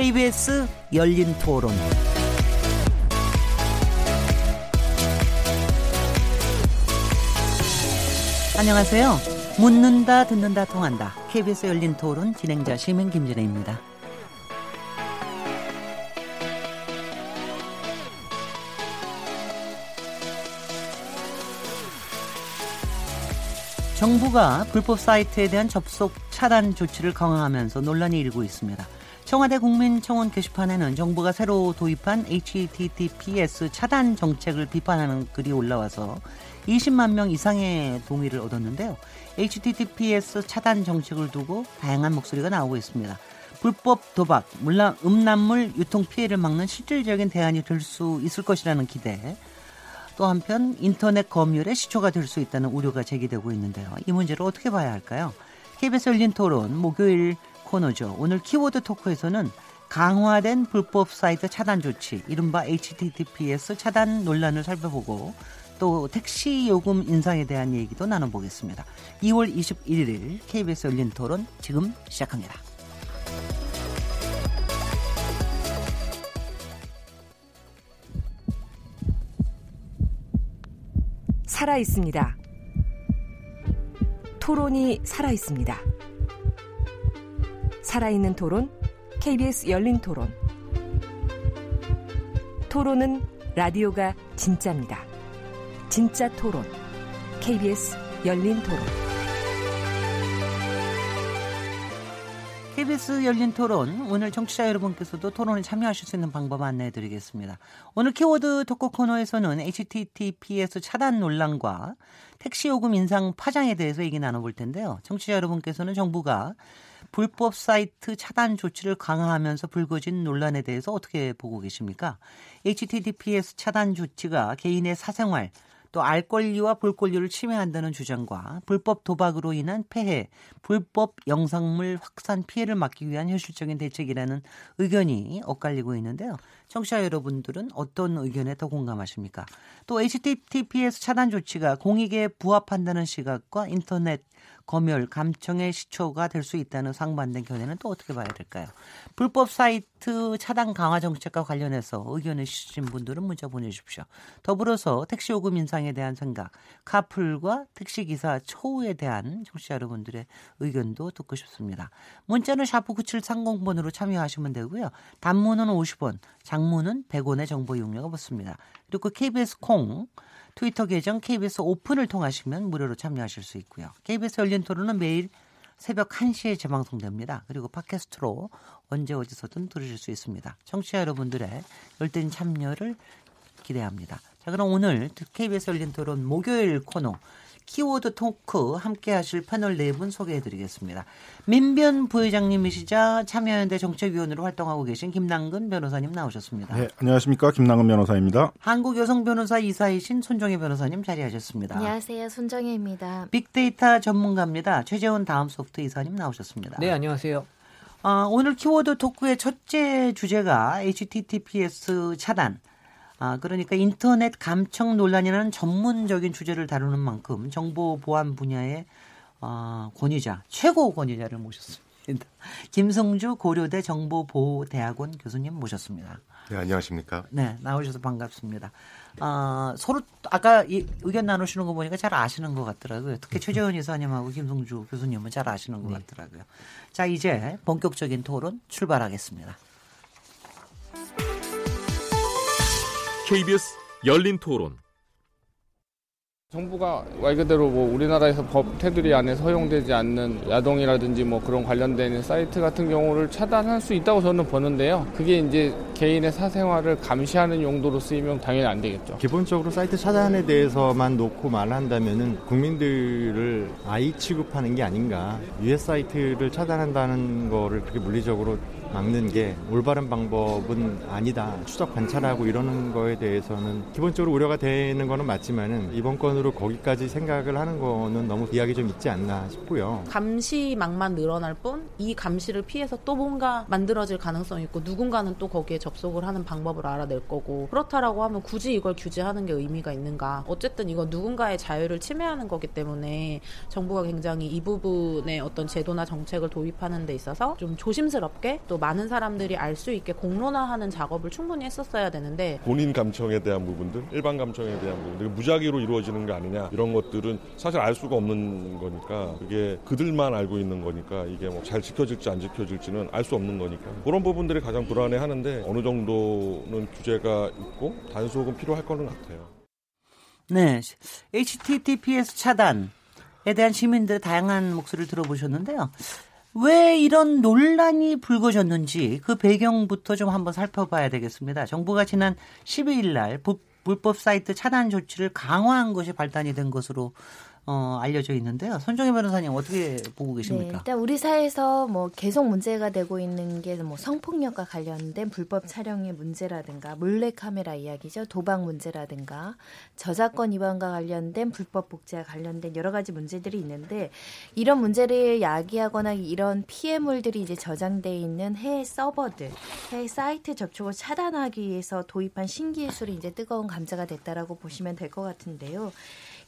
KBS 열린 토론. 안녕하세요. 묻는다, 듣는다, 통한다. KBS 열린 토론 진행자 시민 김진혜입니다. 정부가 불법 사이트에 대한 접속 차단 조치를 강화하면서 논란이 일고 있습니다. 청와대 국민청원 게시판에는 정부가 새로 도입한 HTTPS 차단 정책을 비판하는 글이 올라와서 20만 명 이상의 동의를 얻었는데요. HTTPS 차단 정책을 두고 다양한 목소리가 나오고 있습니다. 불법 도박, 물론 음란물 유통 피해를 막는 실질적인 대안이 될 수 있을 것이라는 기대, 또 한편 인터넷 검열의 시초가 될 수 있다는 우려가 제기되고 있는데요. 이 문제를 어떻게 봐야 할까요? KBS 열린 토론 목요일 코너죠. 오늘 키워드 토크에서는 강화된 불법 사이트 차단 조치, 이른바 HTTPS 차단 논란을 살펴보고 또 택시 요금 인상에 대한 얘기도 나눠보겠습니다. 2월 21일 KBS 열린 토론 지금 시작합니다. 살아 있습니다. 토론이 살아 있습니다. 살아있는 토론, KBS 열린 토론. 토론은 라디오가 진짜입니다. 진짜 토론, KBS 열린 토론. KBS 열린 토론 오늘 청취자 여러분께서도 토론에 참여하실 수 있는 방법 안내해 드리겠습니다. 오늘 키워드 토크 코너에서는 HTTPS 차단 논란과 택시 요금 인상 파장에 대해서 얘기 나눠볼 텐데요. 청취자 여러분께서는 정부가 불법 사이트 차단 조치를 강화하면서 불거진 논란에 대해서 어떻게 보고 계십니까? HTTPS 차단 조치가 개인의 사생활 또 알 권리와 볼 권리를 침해한다는 주장과 불법 도박으로 인한 폐해, 불법 영상물 확산 피해를 막기 위한 현실적인 대책이라는 의견이 엇갈리고 있는데요. 청취자 여러분들은 어떤 의견에 더 공감하십니까? 또 HTTPS 차단 조치가 공익에 부합한다는 시각과 인터넷 검열, 감청의 시초가 될 수 있다는 상반된 견해는 또 어떻게 봐야 될까요? 불법 사이트 차단 강화 정책과 관련해서 의견을 주신 분들은 문자 보내주십시오. 더불어서 택시 요금 인상에 대한 생각, 카풀과 택시기사 초우에 대한 청취자 여러분들의 의견도 듣고 싶습니다. 문자는 샤프 9730번으로 참여하시면 되고요. 단문은 50원, 장 문은 100원의 정보 이용료가 붙습니다. 그리고 KBS 콩, 트위터 계정 KBS 오픈을 통하시면 무료로 참여하실 수 있고요. KBS 열린 토론은 매일 새벽 1시에 재방송됩니다. 그리고 팟캐스트로 언제 어디서든 들으실 수 있습니다. 청취자 여러분들의 열띤 참여를 기대합니다. 자, 그럼 오늘 KBS 열린 토론 목요일 코너 키워드 토크 함께 하실 패널 네 분 소개해 드리겠습니다. 민변 부회장님이시자 참여연대 정책위원으로 활동하고 계신 김남근 변호사님 나오셨습니다. 네, 안녕하십니까. 김남근 변호사입니다. 한국여성변호사 이사이신 손정혜 변호사님 자리하셨습니다. 안녕하세요. 손정혜입니다. 빅데이터 전문가입니다. 최재원 다음 소프트 이사님 나오셨습니다. 네, 안녕하세요. 아, 오늘 키워드 토크의 첫째 주제가 HTTPS 차단. 아, 그러니까 인터넷 감청 논란이라는 전문적인 주제를 다루는 만큼 정보 보안 분야의 어, 권위자, 최고 권위자를 모셨습니다. 김성주 고려대 정보보호대학원 교수님 모셨습니다. 네, 안녕하십니까. 네, 나오셔서 반갑습니다. 어, 서로 아까 이 의견 나누시는 거 보니까 잘 아시는 것 같더라고요. 특히 최재원 이사님하고 김성주 교수님은 잘 아시는 것 네. 같더라고요. 자, 이제 본격적인 토론 출발하겠습니다. KBS 열린 토론. 정부가 말 그대로 뭐 우리나라에서 법 테두리 안에 허용되지 않는 야동이라든지 뭐 그런 관련된 사이트 같은 경우를 차단할 수 있다고 저는 보는데요. 그게 이제 개인의 사생활을 감시하는 용도로 쓰이면 당연히 안 되겠죠. 기본적으로 사이트 차단에 대해서만 놓고 말한다면은 국민들을 아이 취급하는 게 아닌가. 유해 사이트를 차단한다는 거를 그렇게 물리적으로 막는 게 올바른 방법은 아니다. 추적 관찰하고 이러는 거에 대해서는 기본적으로 우려가 되는 거는 맞지만은 이번 건으로 거기까지 생각을 하는 거는 너무 이야기 좀 있지 않나 싶고요. 감시망만 늘어날 뿐 이 감시를 피해서 또 뭔가 만들어질 가능성이 있고 누군가는 또 거기에 접속을 하는 방법을 알아낼 거고 그렇다라고 하면 굳이 이걸 규제하는 게 의미가 있는가? 어쨌든 이거 누군가의 자유를 침해하는 거기 때문에 정부가 굉장히 이 부분에 어떤 제도나 정책을 도입하는 데 있어서 좀 조심스럽게 또 많은 사람들이 알 수 있게 공론화하는 작업을 충분히 했었어야 되는데 본인 감청에 대한 부분들, 일반 감청에 대한 부분들 무작위로 이루어지는 게 아니냐 이런 것들은 사실 알 수가 없는 거니까 그게 그들만 알고 있는 거니까 이게 뭐 잘 지켜질지 안 지켜질지는 알 수 없는 거니까 그런 부분들이 가장 불안해하는데 어느 정도는 규제가 있고 단속은 필요할 거는 같아요. 네, HTTPS 차단에 대한 시민들의 다양한 목소리를 들어보셨는데요. 왜 이런 논란이 불거졌는지 그 배경부터 좀 한번 살펴봐야 되겠습니다. 정부가 지난 12일 날 불법 사이트 차단 조치를 강화한 것이 발단이 된 것으로 어, 알려져 있는데요. 손정혜 변호사님 어떻게 보고 계십니까? 네, 일단 우리 사회에서 뭐 계속 문제가 되고 있는 게 뭐 성폭력과 관련된 불법 촬영의 문제라든가 몰래 카메라 이야기죠. 도박 문제라든가 저작권 위반과 관련된 불법 복제와 관련된 여러 가지 문제들이 있는데 이런 문제를 야기하거나 이런 피해물들이 이제 저장돼 있는 해외 서버들, 해외 사이트 접촉을 차단하기 위해서 도입한 신기술이 이제 뜨거운 감자가 됐다라고 보시면 될 것 같은데요.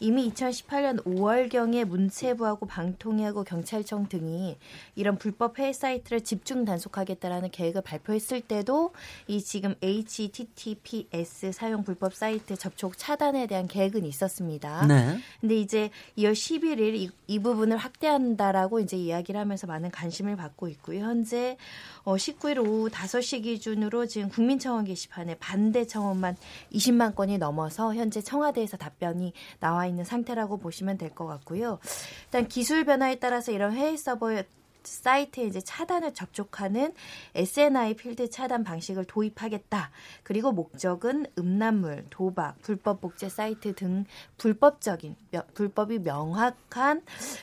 이미 2018년 5월경에 문체부하고 방통위하고 경찰청 등이 이런 불법 해외 사이트를 집중 단속하겠다라는 계획을 발표했을 때도 이 지금 HTTPS 사용 불법 사이트 접촉 차단에 대한 계획은 있었습니다. 네. 근데 이제 2월 11일 이, 이 부분을 확대한다라고 이제 이야기를 하면서 많은 관심을 받고 있고요. 현재 어, 19일 오후 5시 기준으로 지금 국민청원 게시판에 반대 청원만 20만 건이 넘어서 현재 청와대에서 답변이 나와 있는 상태라고 보시면 될 것 같고요. 일단 기술 변화에 따라서 이런 해외 서버 사이트에 이제 차단을 접촉하는 SNI 필드 차단 방식을 도입하겠다. 그리고 목적은 음란물, 도박, 불법 복제 사이트 등 불법적인 불법이 명확한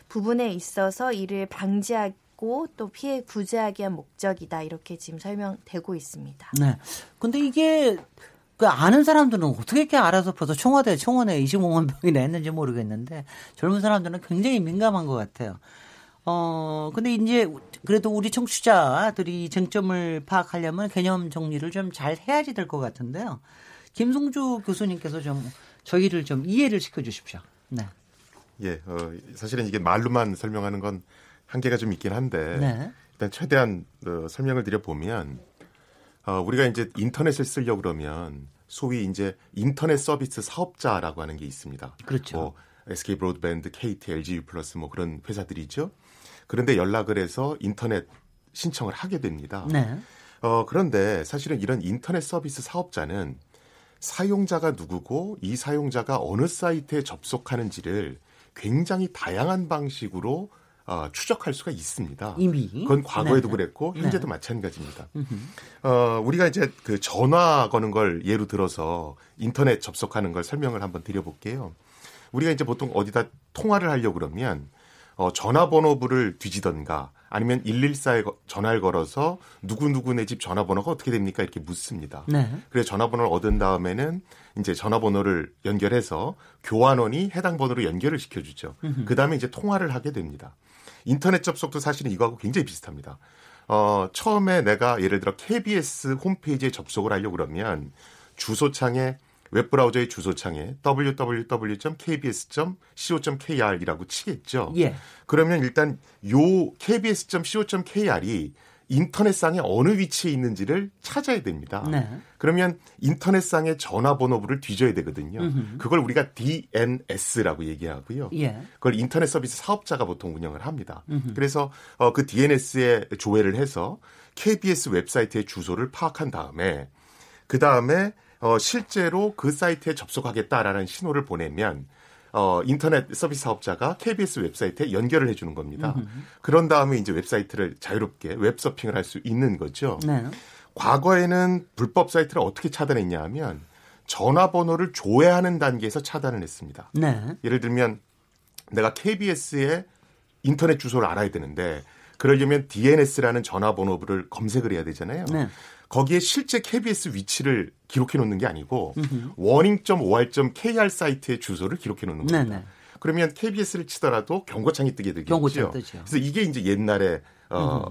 부분에 있어서 이를 방지하고 또 피해 구제하기 위한 목적이다. 이렇게 지금 설명되고 있습니다. 네. 근데 이게 그 아는 사람들은 어떻게 이렇게 알아서 벌써 청와대 청원에 25만 명이나 했는지 모르겠는데 젊은 사람들은 굉장히 민감한 것 같아요. 어 근데 이제 그래도 우리 청취자들이 쟁점을 파악하려면 개념 정리를 좀 잘 해야지 될 것 같은데요. 김송주 교수님께서 좀 저희를 좀 이해를 시켜 주십시오. 네. 예, 어, 사실은 이게 말로만 설명하는 건 한계가 좀 있긴 한데 네. 일단 최대한 어, 설명을 드려 보면 어, 우리가 이제 인터넷을 쓰려고 그러면 소위 이제 인터넷 서비스 사업자라고 하는 게 있습니다. 그렇죠. 뭐 SK 브로드밴드, KT, LG 플러스 뭐 그런 회사들이죠. 그런데 연락을 해서 인터넷 신청을 하게 됩니다. 네. 어, 그런데 사실은 이런 인터넷 서비스 사업자는 사용자가 누구고 이 사용자가 어느 사이트에 접속하는지를 굉장히 다양한 방식으로 어, 추적할 수가 있습니다. 이미 그건 과거에도 네. 그랬고 현재도 네. 마찬가지입니다. 어, 우리가 이제 그 전화 거는 걸 예로 들어서 인터넷 접속하는 걸 설명을 한번 드려볼게요. 우리가 이제 보통 어디다 통화를 하려고 그러면 어, 전화번호부를 뒤지던가 아니면 114에 전화를 걸어서 누구누구네 집 전화번호가 어떻게 됩니까? 이렇게 묻습니다. 네. 그래서 전화번호를 얻은 다음에는 이제 전화번호를 연결해서 교환원이 해당 번호로 연결을 시켜주죠. 그 다음에 이제 통화를 하게 됩니다. 인터넷 접속도 사실은 이거하고 굉장히 비슷합니다. 어, 처음에 내가 예를 들어 KBS 홈페이지에 접속을 하려고 그러면 주소창에 웹브라우저의 주소창에 www.kbs.co.kr이라고 치겠죠. 예. 그러면 일단 요 kbs.co.kr이 인터넷상에 어느 위치에 있는지를 찾아야 됩니다. 네. 그러면 인터넷상의 전화번호부를 뒤져야 되거든요. 음흠. 그걸 우리가 DNS라고 얘기하고요. 예. 그걸 인터넷 서비스 사업자가 보통 운영을 합니다. 음흠. 그래서 어, 그 DNS에 조회를 해서 KBS 웹사이트의 주소를 파악한 다음에 그 다음에 어, 실제로 그 사이트에 접속하겠다라는 신호를 보내면 어, 인터넷 서비스 사업자가 KBS 웹사이트에 연결을 해주는 겁니다. 음흠. 그런 다음에 이제 웹사이트를 자유롭게 웹서핑을 할 수 있는 거죠. 네. 과거에는 불법 사이트를 어떻게 차단했냐 하면 전화번호를 조회하는 단계에서 차단을 했습니다. 네. 예를 들면 내가 KBS의 인터넷 주소를 알아야 되는데 그러려면 DNS라는 전화번호부를 검색을 해야 되잖아요. 네. 거기에 실제 KBS 위치를 기록해 놓는 게 아니고 warning.or.kr 사이트의 주소를 기록해 놓는 겁니다. 네네. 그러면 KBS를 치더라도 경고창이 뜨게 되겠죠. 경고창 뜨죠. 그래서 이게 이제 옛날에 어,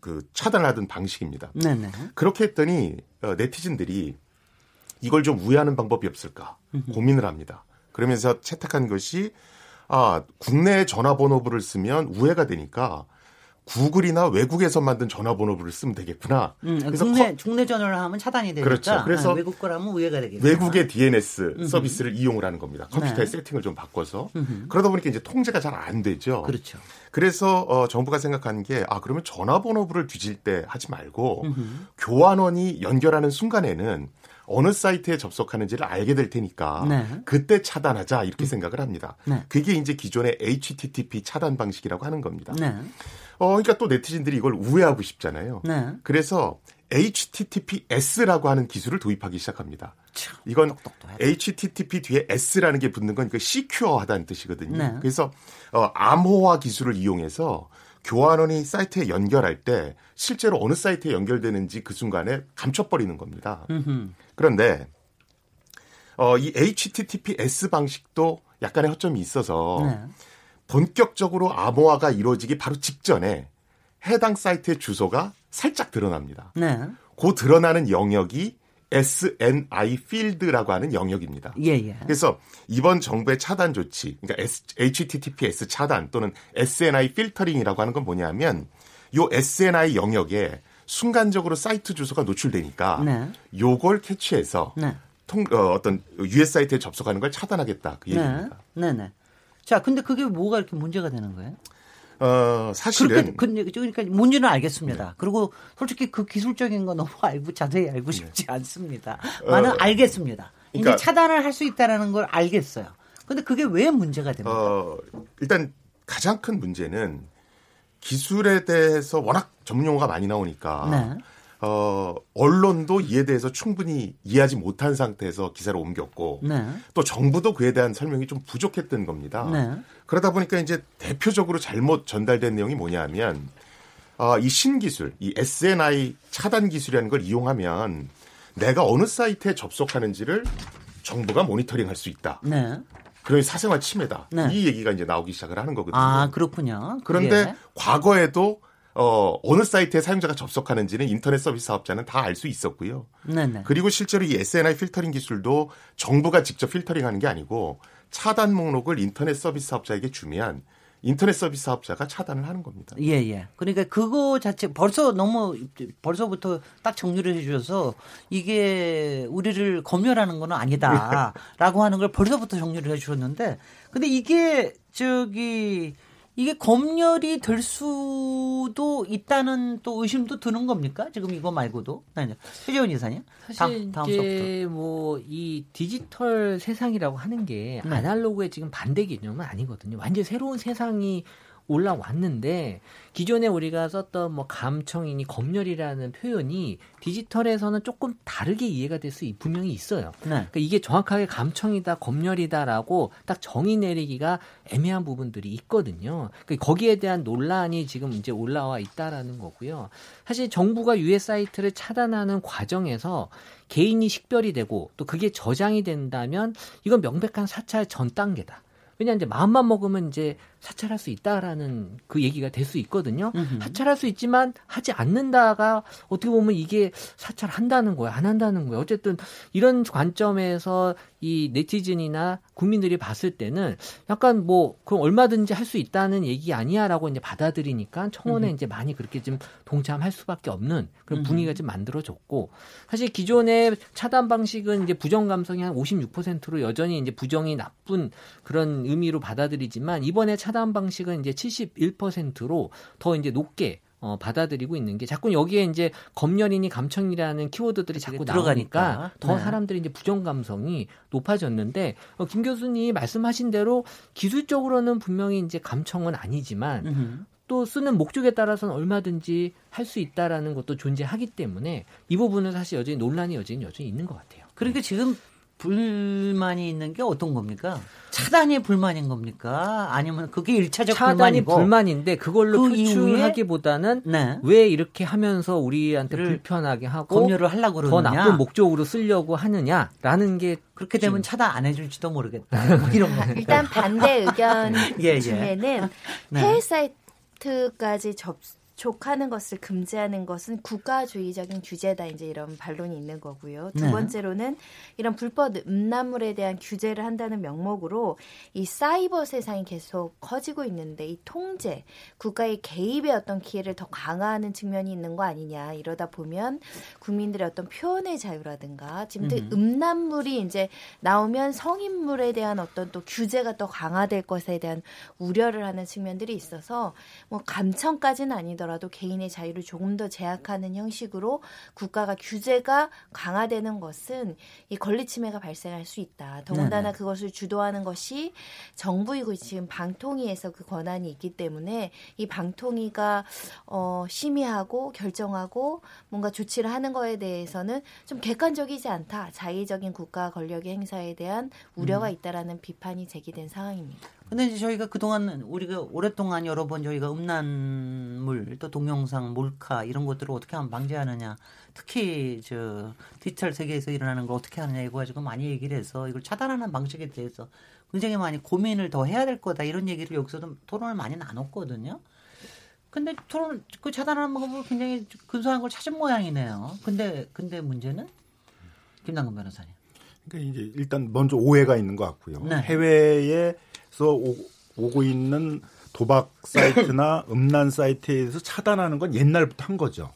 그 차단하던 방식입니다. 네네. 그렇게 했더니 어, 네티즌들이 이걸 좀 우회하는 방법이 없을까 고민을 합니다. 그러면서 채택한 것이 아 국내 전화번호부를 쓰면 우회가 되니까 구글이나 외국에서 만든 전화번호부를 쓰면 되겠구나. 음, 그래서 국내 중내 전화를 하면 차단이 되니까 그렇죠. 그래서 아, 외국 걸 하면 우회가 되겠죠. 외국의 DNS 서비스를 이용을 하는 겁니다. 컴퓨터의 네. 세팅을 좀 바꿔서 그러다 보니까 이제 통제가 잘 안 되죠. 그렇죠. 그래서 어, 정부가 생각한 게 아 그러면 전화번호부를 뒤질 때 하지 말고 교환원이 연결하는 순간에는 어느 사이트에 접속하는지를 알게 될 테니까 네. 그때 차단하자 이렇게 생각을 합니다. 네. 그게 이제 기존의 HTTP 차단 방식이라고 하는 겁니다. 네. 어, 그러니까 또 네티즌들이 이걸 우회하고 싶잖아요. 네. 그래서 HTTPS라고 하는 기술을 도입하기 시작합니다. 이건 HTTP 뒤에 S라는 게 붙는 건 그 시큐어하다는 뜻이거든요. 네. 그래서 어, 암호화 기술을 이용해서 교환원이 사이트에 연결할 때 실제로 어느 사이트에 연결되는지 그 순간에 감춰버리는 겁니다. 음흠. 그런데 어, 이 HTTPS 방식도 약간의 허점이 있어서 네. 본격적으로 암호화가 이루어지기 바로 직전에 해당 사이트의 주소가 살짝 드러납니다. 네. 그 드러나는 영역이 SNI 필드라고 하는 영역입니다. 예, 예. 그래서 이번 정부의 차단 조치, 그러니까 HTTPS 차단 또는 SNI 필터링이라고 하는 건 뭐냐면 요 SNI 영역에 순간적으로 사이트 주소가 노출되니까 네. 요걸 캐치해서 네. 통, 어, 어떤 US 사이트에 접속하는 걸 차단하겠다 그 네. 얘기입니다. 네, 네. 자, 근데 그게 뭐가 이렇게 문제가 되는 거예요? 어, 사실은 그렇게 그러니까 문제는 알겠습니다. 그리고 솔직히 그 기술적인 거 너무 알고 자세히 알고 싶지 않습니다. 많은 어, 알겠습니다. 이제 그러니까- 차단을 할 수 있다라는 걸 알겠어요. 근데 그게 왜 문제가 됩니까? 어, 일단 가장 큰 문제는 기술에 대해서 워낙 전문 용어가 많이 나오니까 네. 어, 언론도 이에 대해서 충분히 이해하지 못한 상태에서 기사를 옮겼고 네. 또 정부도 그에 대한 설명이 좀 부족했던 겁니다. 네. 그러다 보니까 이제 대표적으로 잘못 전달된 내용이 뭐냐면 아, 이 신기술, 이 SNI 차단 기술이라는 걸 이용하면 내가 어느 사이트에 접속하는지를 정부가 모니터링할 수 있다. 네. 그러니 사생활 침해다. 네. 이 얘기가 이제 나오기 시작을 하는 거거든요. 아, 그렇군요. 그런데 그게. 과거에도 어, 어느 사이트에 사용자가 접속하는지는 인터넷 서비스 사업자는 다 알 수 있었고요. 네, 네. 그리고 실제로 이 SNI 필터링 기술도 정부가 직접 필터링 하는 게 아니고 차단 목록을 인터넷 서비스 사업자에게 주면 인터넷 서비스 사업자가 차단을 하는 겁니다. 예, 예. 그러니까 그거 자체 벌써 너무 벌써부터 딱 정리를 해주셔서 이게 우리를 검열하는 건 아니다라고 하는 걸 벌써부터 정리를 해주셨는데 근데 이게 저기 이게 검열이 될 수도 있다는 또 의심도 드는 겁니까? 지금 이거 말고도. 네, 네. 최재원 이사님. 사실 다음, 이제 뭐이 디지털 세상이라고 하는 게 네. 아날로그의 지금 반대 개념은 아니거든요. 완전 새로운 세상이 올라왔는데 기존에 우리가 썼던 뭐 감청이니 검열이라는 표현이 디지털에서는 조금 다르게 이해가 될 수 분명히 있어요. 네. 그러니까 이게 정확하게 감청이다, 검열이다라고 딱 정의 내리기가 애매한 부분들이 있거든요. 그러니까 거기에 대한 논란이 지금 이제 올라와 있다라는 거고요. 사실 정부가 유해 사이트를 차단하는 과정에서 개인이 식별이 되고 또 그게 저장이 된다면 이건 명백한 사찰 전 단계다. 왜냐 이제 마음만 먹으면 이제 사찰할 수 있다라는 그 얘기가 될 수 있거든요. 음흠. 사찰할 수 있지만 하지 않는다가 어떻게 보면 이게 사찰한다는 거야, 안 한다는 거야. 어쨌든 이런 관점에서 이 네티즌이나 국민들이 봤을 때는 약간 뭐 그럼 얼마든지 할 수 있다는 얘기 아니야라고 이제 받아들이니까 청원에 이제 많이 그렇게 좀 동참할 수밖에 없는 그런 분위기가 좀 만들어졌고 사실 기존의 차단 방식은 이제 부정 감성이 한 56%로 여전히 이제 부정이 나쁜 그런 의미로 받아들이지만 이번에 차단 방식은 이제 71%로 더 이제 높게 어, 받아들이고 있는 게 자꾸 여기에 이제 검열이니 감청이라는 키워드들이 자꾸 들어가니까. 나오니까 더 네. 사람들이 이제 부정 감성이 높아졌는데 어, 김 교수님 말씀하신 대로 기술적으로는 분명히 이제 감청은 아니지만 음흠. 또 쓰는 목적에 따라서는 얼마든지 할 수 있다라는 것도 존재하기 때문에 이 부분은 사실 여전히 논란이 여전히 여전히 있는 것 같아요. 그러니까 지금 불만이 있는 게 어떤 겁니까? 차단이 불만인 겁니까? 아니면 그게 일차적 차단이 불만이고 불만인데 그걸로 그 표출하기보다는 네. 왜 이렇게 하면서 우리한테 를 불편하게 하고 검열을 하려고 더 그러느냐? 나쁜 목적으로 쓰려고 하느냐라는 게 그렇게 되면 차단 안 해줄지도 모르겠다. 뭐 이런 거. 일단 반대 의견 예, 예. 중에는 네. 해외 사이트까지 접 접촉하는 것을 금지하는 것은 국가주의적인 규제다 이제 이런 반론이 있는 거고요. 두 네. 번째로는 이런 불법 음란물에 대한 규제를 한다는 명목으로 이 사이버 세상이 계속 커지고 있는데 이 통제, 국가의 개입의 어떤 기회를 더 강화하는 측면이 있는 거 아니냐 이러다 보면 국민들의 어떤 표현의 자유라든가 지금 또 음. 음란물이 이제 나오면 성인물에 대한 어떤 또 규제가 더 강화될 것에 대한 우려를 하는 측면들이 있어서 뭐 감청까지는 아니더라도 개인의 자유를 조금 더 제약하는 형식으로 국가가 규제가 강화되는 것은 이 권리 침해가 발생할 수 있다. 더군다나 네네. 그것을 주도하는 것이 정부이고 지금 방통위에서 그 권한이 있기 때문에 이 방통위가 어 심의하고 결정하고 뭔가 조치를 하는 거에 대해서는 좀 객관적이지 않다. 자의적인 국가 권력의 행사에 대한 우려가 음. 있다라는 비판이 제기된 상황입니다. 근데 이제 저희가 그동안 우리가 오랫동안 여러 번 저희가 음란물 또 동영상 몰카 이런 것들을 어떻게 하면 방지하느냐 특히 저 디지털 세계에서 일어나는 걸 어떻게 하느냐 이거 가지고 많이 얘기를 해서 이걸 차단하는 방식에 대해서 굉장히 많이 고민을 더 해야 될 거다 이런 얘기를 여기서도 토론을 많이 나눴거든요. 근데 토론 그 차단하는 방법을 굉장히 근소한 걸 찾은 모양이네요. 근데 근데 문제는 김남근 변호사님. 그러니까 이제 일단 먼저 오해가 있는 것 같고요. 네. 해외에서 오, 오고 있는 도박 사이트나 음란 사이트에서 차단하는 건 옛날부터 한 거죠.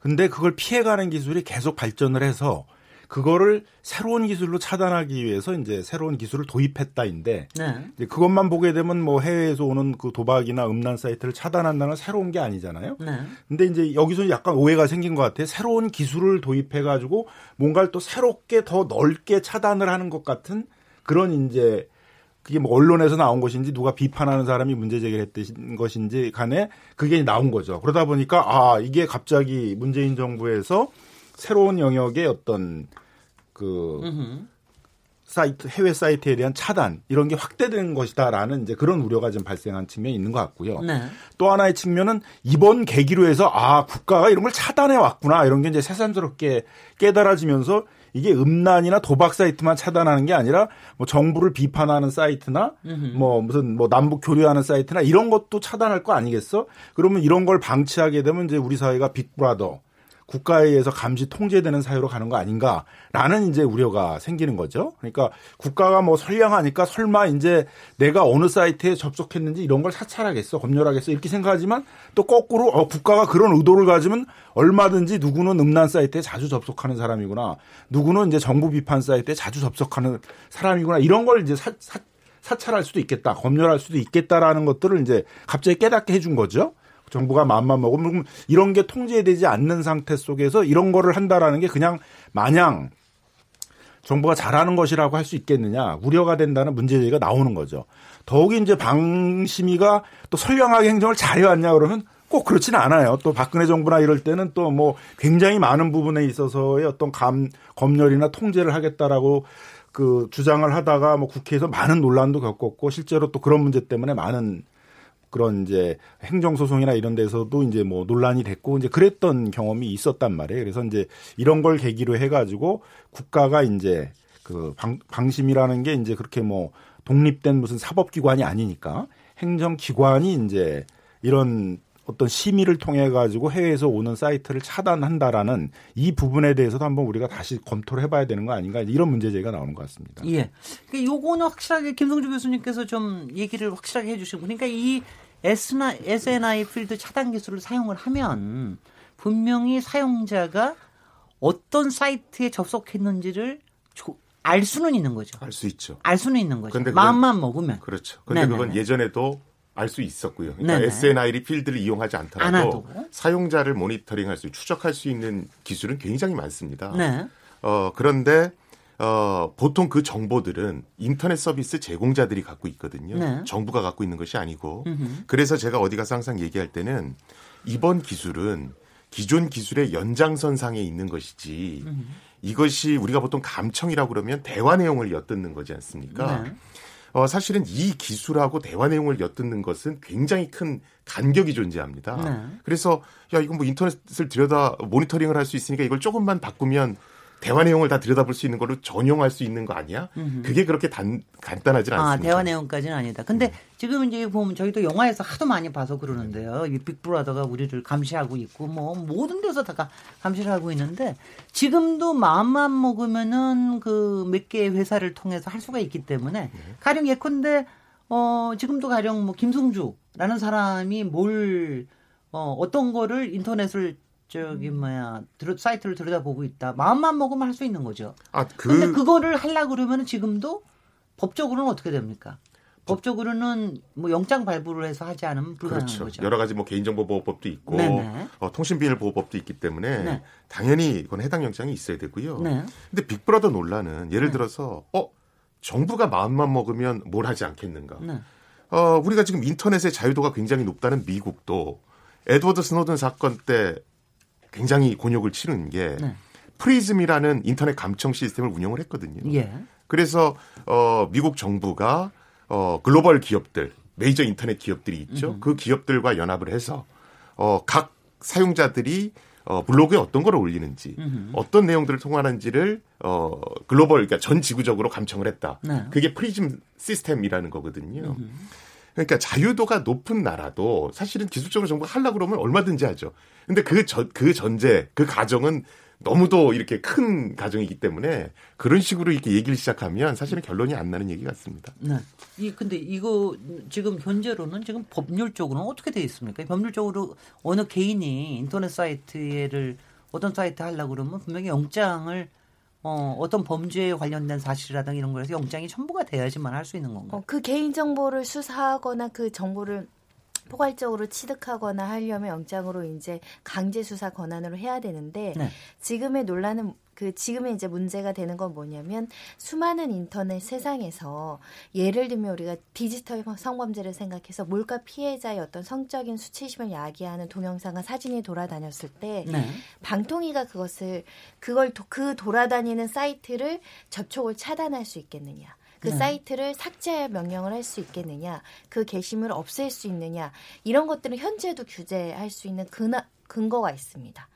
근데 그걸 피해가는 기술이 계속 발전을 해서 그거를 새로운 기술로 차단하기 위해서 이제 새로운 기술을 도입했다인데 네. 이제 그것만 보게 되면 뭐 해외에서 오는 그 도박이나 음란 사이트를 차단한다는 건 새로운 게 아니잖아요. 네. 근데 이제 여기서 약간 오해가 생긴 것 같아요. 새로운 기술을 도입해 가지고 뭔가를 또 새롭게 더 넓게 차단을 하는 것 같은 그런 이제 그게 뭐 언론에서 나온 것인지 누가 비판하는 사람이 문제 제기를 했던 것인지 간에 그게 나온 거죠. 그러다 보니까 아, 이게 갑자기 문재인 정부에서 새로운 영역의 어떤 그. 사이트 해외 사이트에 대한 차단 이런 게 확대된 것이다라는 이제 그런 우려가 좀 발생한 측면이 있는 것 같고요. 네. 또 하나의 측면은 이번 계기로 해서 아 국가가 이런 걸 차단해 왔구나 이런 게 이제 새삼스럽게 깨달아지면서 이게 음란이나 도박 사이트만 차단하는 게 아니라 뭐 정부를 비판하는 사이트나 뭐 무슨 뭐 남북 교류하는 사이트나 이런 것도 차단할 거 아니겠어? 그러면 이런 걸 방치하게 되면 이제 우리 사회가 빅브라더 국가에 의해서 감시 통제되는 사회로 가는 거 아닌가라는 이제 우려가 생기는 거죠. 그러니까 국가가 뭐 선량하니까 설마 이제 내가 어느 사이트에 접속했는지 이런 걸 사찰하겠어, 검열하겠어 이렇게 생각하지만 또 거꾸로 어, 국가가 그런 의도를 가지면 얼마든지 누구는 음란 사이트에 자주 접속하는 사람이구나, 누구는 이제 정부 비판 사이트에 자주 접속하는 사람이구나 이런 걸 이제 사, 사, 사찰할 수도 있겠다, 검열할 수도 있겠다라는 것들을 이제 갑자기 깨닫게 해준 거죠. 정부가 마음만 먹으면 그럼 이런 게 통제되지 않는 상태 속에서 이런 거를 한다라는 게 그냥 마냥 정부가 잘하는 것이라고 할 수 있겠느냐 우려가 된다는 문제 제기가 나오는 거죠. 더욱이 이제 방심위가 또 선량하게 행정을 잘해왔냐 그러면 꼭 그렇지는 않아요. 또 박근혜 정부나 이럴 때는 또 뭐 굉장히 많은 부분에 있어서의 어떤 감 검열이나 통제를 하겠다라고 그 주장을 하다가 뭐 국회에서 많은 논란도 겪었고 실제로 또 그런 문제 때문에 많은 그런 이제 행정소송이나 이런 데서도 이제 뭐 논란이 됐고 이제 그랬던 경험이 있었단 말이에요. 그래서 이제 이런 걸 계기로 해가지고 국가가 이제 그 방, 방심이라는 게 이제 그렇게 뭐 독립된 무슨 사법기관이 아니니까 행정기관이 이제 이런 어떤 심의를 통해 가지고 해외에서 오는 사이트를 차단한다라는 이 부분에 대해서도 한번 우리가 다시 검토를 해봐야 되는 거 아닌가 이런 문제 제기가 나오는 것 같습니다. 예. 그 요거는 확실하게 김성주 교수님께서 좀 얘기를 확실하게 해주시고 그러니까 이 SNI 필드 차단 기술을 사용을 하면 분명히 사용자가 어떤 사이트에 접속했는지를 조- 알 수는 있는 거죠. 알 수 있죠. 알 수는 있는 거죠. 마음만 먹으면. 그렇죠. 근데 네네네. 그건 예전에도 알 수 있었고요. 그러니까 네네. SNI 필드를 이용하지 않더라도. 사용자를 모니터링할 수, 추적할 수 있는 기술은 굉장히 많습니다. 네. 어, 그런데 어, 보통 그 정보들은 인터넷 서비스 제공자들이 갖고 있거든요. 네. 정부가 갖고 있는 것이 아니고. 음흠. 그래서 제가 어디 가서 항상 얘기할 때는 이번 기술은 기존 기술의 연장선상에 있는 것이지 이것이 우리가 보통 감청이라고 그러면 대화 내용을 엿듣는 거지 않습니까? 네. 어, 사실은 이 기술하고 대화 내용을 엿듣는 것은 굉장히 큰 간격이 존재합니다. 네. 그래서 야 이건 뭐 인터넷을 들여다 모니터링을 할 수 있으니까 이걸 조금만 바꾸면 대화 내용을 다 들여다볼 수 있는 걸로 전용할 수 있는 거 아니야? 음흠. 그게 그렇게 단, 간단하진 않습니다. 아, 대화 내용까지는 아니다. 근데 음. 지금 이제 보면 저희도 영화에서 하도 많이 봐서 그러는데요. 이 빅브라더가 우리를 감시하고 있고 뭐 모든 데서 다 가- 감시를 하고 있는데 지금도 마음만 먹으면은 그 몇 개의 회사를 통해서 할 수가 있기 때문에 네. 가령 예컨대 어 지금도 가령 뭐 김승주라는 사람이 뭘 어, 어떤 거를 인터넷을 저기 뭐야 들어, 사이트를 들여다보고 있다. 마음만 먹으면 할 수 있는 거죠. 아, 근데 그, 그거를 하려 그러면 지금도 법적으로는 어떻게 됩니까? 법적으로는 뭐 영장 발부를 해서 하지 않으면 불가능한 그렇죠. 거죠. 여러 가지 뭐 개인정보보호법도 있고. 어, 통신비밀보호법도 있기 때문에 네. 당연히 이건 해당 영장이 있어야 되고요. 네. 근데 빅브라더 논란은 예를 네. 들어서 어 정부가 마음만 먹으면 뭘 하지 않겠는가? 네. 어, 우리가 지금 인터넷의 자유도가 굉장히 높다는 미국도 에드워드 스노든 사건 때 굉장히 곤욕을 치른 게 네. 프리즘이라는 인터넷 감청 시스템을 운영을 했거든요. 예. 그래서 어 미국 정부가 어 글로벌 기업들 메이저 인터넷 기업들이 있죠. 그 기업들과 연합을 해서 어 각 사용자들이 어 블로그에 어떤 걸 올리는지 어떤 내용들을 통하는지를 어 글로벌 그러니까 전 지구적으로 감청을 했다. 네. 그게 프리즘 시스템이라는 거거든요. 그러니까 자유도가 높은 나라도 사실은 기술적으로 정부가 하려고 그러면 얼마든지 하죠. 근데 그 전, 그 전제, 그 가정은 너무도 이렇게 큰 가정이기 때문에 그런 식으로 이렇게 얘기를 시작하면 사실은 결론이 안 나는 얘기 같습니다. 네. 이 근데 이거 지금 현재로는 지금 법률적으로는 어떻게 돼 있습니까? 법률적으로 어느 개인이 인터넷 사이트를 어떤 사이트 하려고 그러면 분명히 영장을 어, 어떤 범죄에 관련된 사실이라든가 이런 거에서 영장이 첨부가 돼야지만 할 수 있는 건가요? 어, 그 개인 정보를 수사하거나 그 정보를 포괄적으로 취득하거나 하려면 영장으로 이제 강제 수사 권한으로 해야 되는데 네. 지금의 논란은 그 지금의 이제 문제가 되는 건 뭐냐면 수많은 인터넷 세상에서 예를 들면 우리가 디지털 성범죄를 생각해서 몰카 피해자의 어떤 성적인 수치심을 야기하는 동영상과 사진이 돌아다녔을 때 네. 방통위가 그것을 그걸 도- 그 돌아다니는 사이트를 접촉을 차단할 수 있겠느냐. 그 네. 사이트를 삭제 명령을 할 수 있겠느냐, 그 게시물을 없앨 수 있느냐, 이런 것들은 현재도 규제할 수 있는 근하, 근거가 있습니다.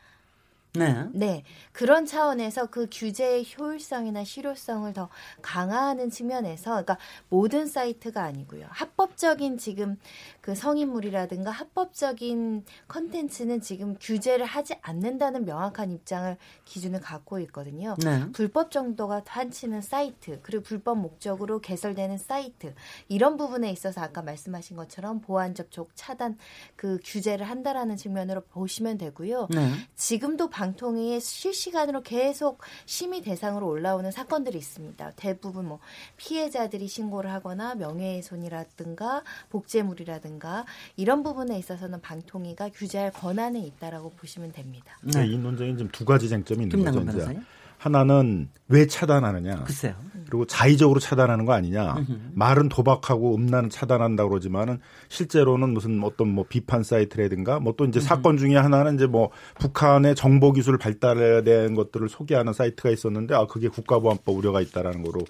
네. 네. 그런 차원에서 그 규제의 효율성이나 실효성을 더 강화하는 측면에서, 그러니까 모든 사이트가 아니고요. 합법적인 지금 그 성인물이라든가 합법적인 컨텐츠는 지금 규제를 하지 않는다는 명확한 입장을 기준을 갖고 있거든요. 네. 불법 정도가 한치는 사이트 그리고 불법 목적으로 개설되는 사이트 이런 부분에 있어서 아까 말씀하신 것처럼 보안 접촉 차단 그 규제를 한다라는 측면으로 보시면 되고요. 네. 지금도 방 통위에 실시간으로 계속 심의 대상으로 올라오는 사건들이 있습니다. 대부분 뭐 피해자들이 신고를 하거나 명예훼손이라든가 복제물이라든가 이런 부분에 있어서는 방통위가 규제할 권한은 있다라고 보시면 됩니다. 네. 이 논쟁이 지금 두 가지 쟁점이 있는 거죠. 하나는 왜 차단하느냐. 글쎄요. 그리고 자의적으로 차단하는 거 아니냐. 말은 도박하고 음란은 차단한다고 그러지만은 실제로는 무슨 어떤 뭐 비판 사이트라든가 뭐 또 이제 사건 중에 하나는 이제 뭐 북한의 정보 기술 발달에 대한 것들을 소개하는 사이트가 있었는데 아 그게 국가보안법 우려가 있다라는 거로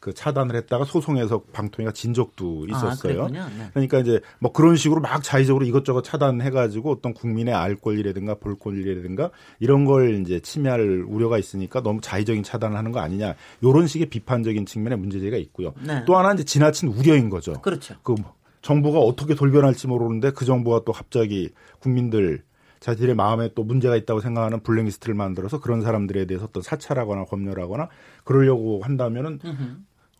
그 차단을 했다가 소송에서 방통위가 진 적도 아, 있었어요. 그랬군요. 네. 그러니까 이제 뭐 그런 식으로 막 자의적으로 이것저것 차단해가지고 어떤 국민의 알 권리라든가 볼 권리라든가 이런 걸 이제 침해할 우려가 있으니까 너무 자의적인 차단을 하는 거 아니냐. 이런 식의 비판적인 측면의 문제제가 있고요. 네. 또 하나 이제 지나친 우려인 거죠. 그렇죠. 그 정부가 어떻게 돌변할지 모르는데 그 정부가 또 갑자기 국민들 자신의 마음에 또 문제가 있다고 생각하는 블랙리스트를 만들어서 그런 사람들에 대해서 어떤 사찰하거나 검열하거나 그러려고 한다면은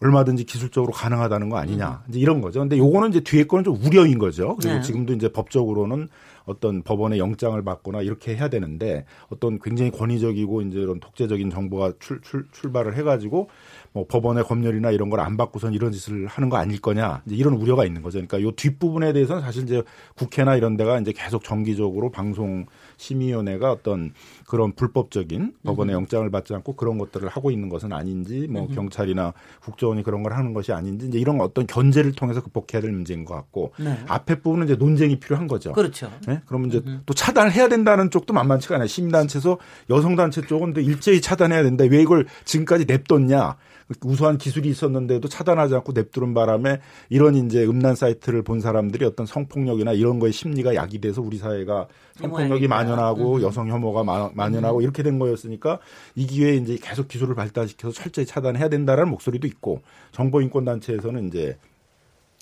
얼마든지 기술적으로 가능하다는 거 아니냐. 이제 이런 거죠. 근데 요거는 이제 뒤에 거는 좀 우려인 거죠. 그리고 네. 지금도 이제 법적으로는 어떤 법원의 영장을 받거나 이렇게 해야 되는데 어떤 굉장히 권위적이고 이제 이런 독재적인 정부가 출, 출, 출발을 해가지고 뭐 법원의 검열이나 이런 걸 안 받고선 이런 짓을 하는 거 아닐 거냐. 이제 이런 우려가 있는 거죠. 그러니까 요 뒷부분에 대해서는 사실 이제 국회나 이런 데가 이제 계속 정기적으로 방송 심의위원회가 어떤 그런 불법적인 법원의 영장을 받지 않고 그런 것들을 하고 있는 것은 아닌지 뭐 경찰이나 국정원이 그런 걸 하는 것이 아닌지 이제 이런 어떤 견제를 통해서 극복해야 될 문제인 것 같고 네. 앞에 부분은 이제 논쟁이 필요한 거죠. 그렇죠. 네? 그러면 이제 또 차단을 해야 된다는 쪽도 만만치가 않아요. 시민단체에서 여성단체 쪽은 또 일제히 차단해야 된다. 왜 이걸 지금까지 냅뒀냐. 우수한 기술이 있었는데도 차단하지 않고 냅두는 바람에 이런 이제 음란 사이트를 본 사람들이 어떤 성폭력이나 이런 거에 심리가 야기돼서 우리 사회가 성폭력이 만연하고 음. 여성 혐오가 만연하고 음. 이렇게 된 거였으니까 이 기회에 이제 계속 기술을 발달시켜서 철저히 차단해야 된다라는 목소리도 있고 정보 인권 단체에서는 이제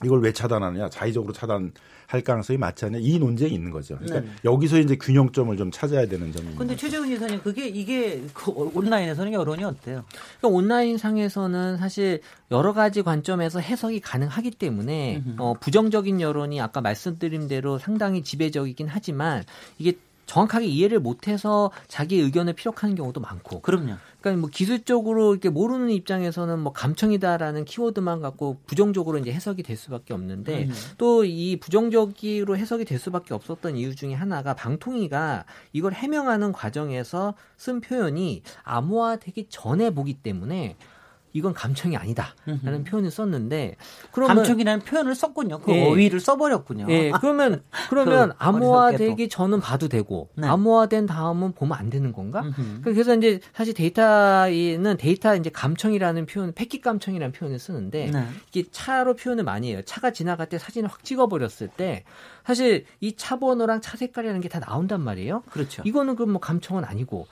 이걸 왜 차단하느냐 자의적으로 차단할 가능성이 많지 않냐 이 논쟁이 있는 거죠. 그러니까 네. 여기서 이제 균형점을 좀 찾아야 되는 점입니다. 그런데 최재훈 이사님 그게 이게 그 온라인에서는 여론이 어때요? 그러니까 온라인 상에서는 사실 여러 가지 관점에서 해석이 가능하기 때문에 어, 부정적인 여론이 아까 말씀드린 대로 상당히 지배적이긴 하지만 이게 정확하게 이해를 못해서 자기 의견을 피력하는 경우도 많고. 그럼요. 그러니까 뭐 기술적으로 이렇게 모르는 입장에서는 뭐 감청이다라는 키워드만 갖고 부정적으로 이제 해석이 될 수밖에 없는데 음. 또이 부정적으로 해석이 될 수밖에 없었던 이유 중에 하나가 방통위가 이걸 해명하는 과정에서 쓴 표현이 암호화되기 전에 보기 때문에 이건 감청이 아니다라는 표현을 썼는데 그러면 감청이라는 표현을 썼군요. 그 예. 어휘를 써버렸군요. 예. 그러면 그러면 그 암호화되기 전은 봐도 되고 네. 암호화된 다음은 보면 안 되는 건가? 음흠. 그래서 이제 사실 데이터는 데이터 이제 감청이라는 표현, 패킷 감청이라는 표현을 쓰는데 네. 이게 차로 표현을 많이 해요. 차가 지나갈 때 사진을 확 찍어버렸을 때 사실 이 차 번호랑 차 색깔이라는 게 다 나온단 말이에요. 그렇죠. 이거는 그럼 뭐 감청은 아니고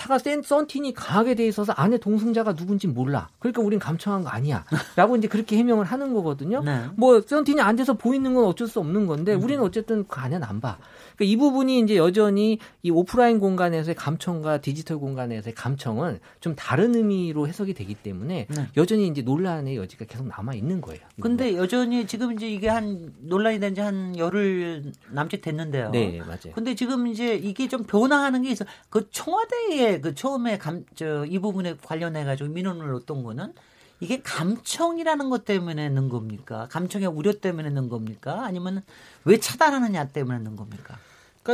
차가 센 썬틴이 강하게 돼 있어서 안에 동승자가 누군지 몰라. 그러니까 우린 감청한 거 아니야. 라고 이제 그렇게 해명을 하는 거거든요. 네. 뭐 썬틴이 안 돼서 보이는 건 어쩔 수 없는 건데 음. 우리는 어쨌든 그 안에는 안 봐. 그러니까 이 부분이 이제 여전히 이 오프라인 공간에서의 감청과 디지털 공간에서의 감청은 좀 다른 의미로 해석이 되기 때문에 네. 여전히 이제 논란의 여지가 계속 남아 있는 거예요. 근데 여전히 지금 이제 이게 한 논란이 된 지 한 열흘 남짓 됐는데요. 네, 맞아요. 근데 지금 이제 이게 좀 변화하는 게 있어. 그 청와대에 그 처음에 감, 저, 이 부분에 관련해 가지고 민원을 얻던 거는 이게 감청이라는 것 때문에 는 겁니까? 감청의 우려 때문에 는 겁니까? 아니면 왜 차단하느냐 때문에 는 겁니까?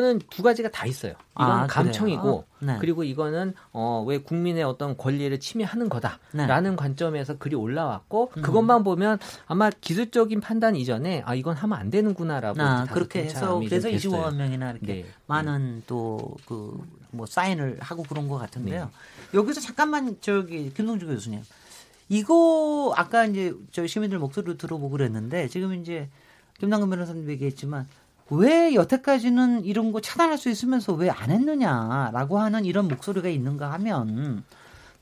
그러니까는 두 가지가 다 있어요. 이건 아, 감청이고 네. 그리고 이거는 어, 왜 국민의 어떤 권리를 침해하는 거다라는 네. 관점에서 글이 올라왔고 음. 그것만 보면 아마 기술적인 판단 이전에 아 이건 하면 안 되는구나라고 아, 그렇게 해서 그래서 25만 명이나 이렇게 네. 많은 또 그 뭐 사인을 하고 그런 것 같은데요. 네. 여기서 잠깐만 저기 김동주 교수님 이거 아까 이제 저 시민들 목소리로 들어보고 그랬는데 지금 이제 김남근 변호사님 얘기했지만 왜 여태까지는 이런 거 차단할 수 있으면서 왜 안 했느냐라고 하는 이런 목소리가 있는가 하면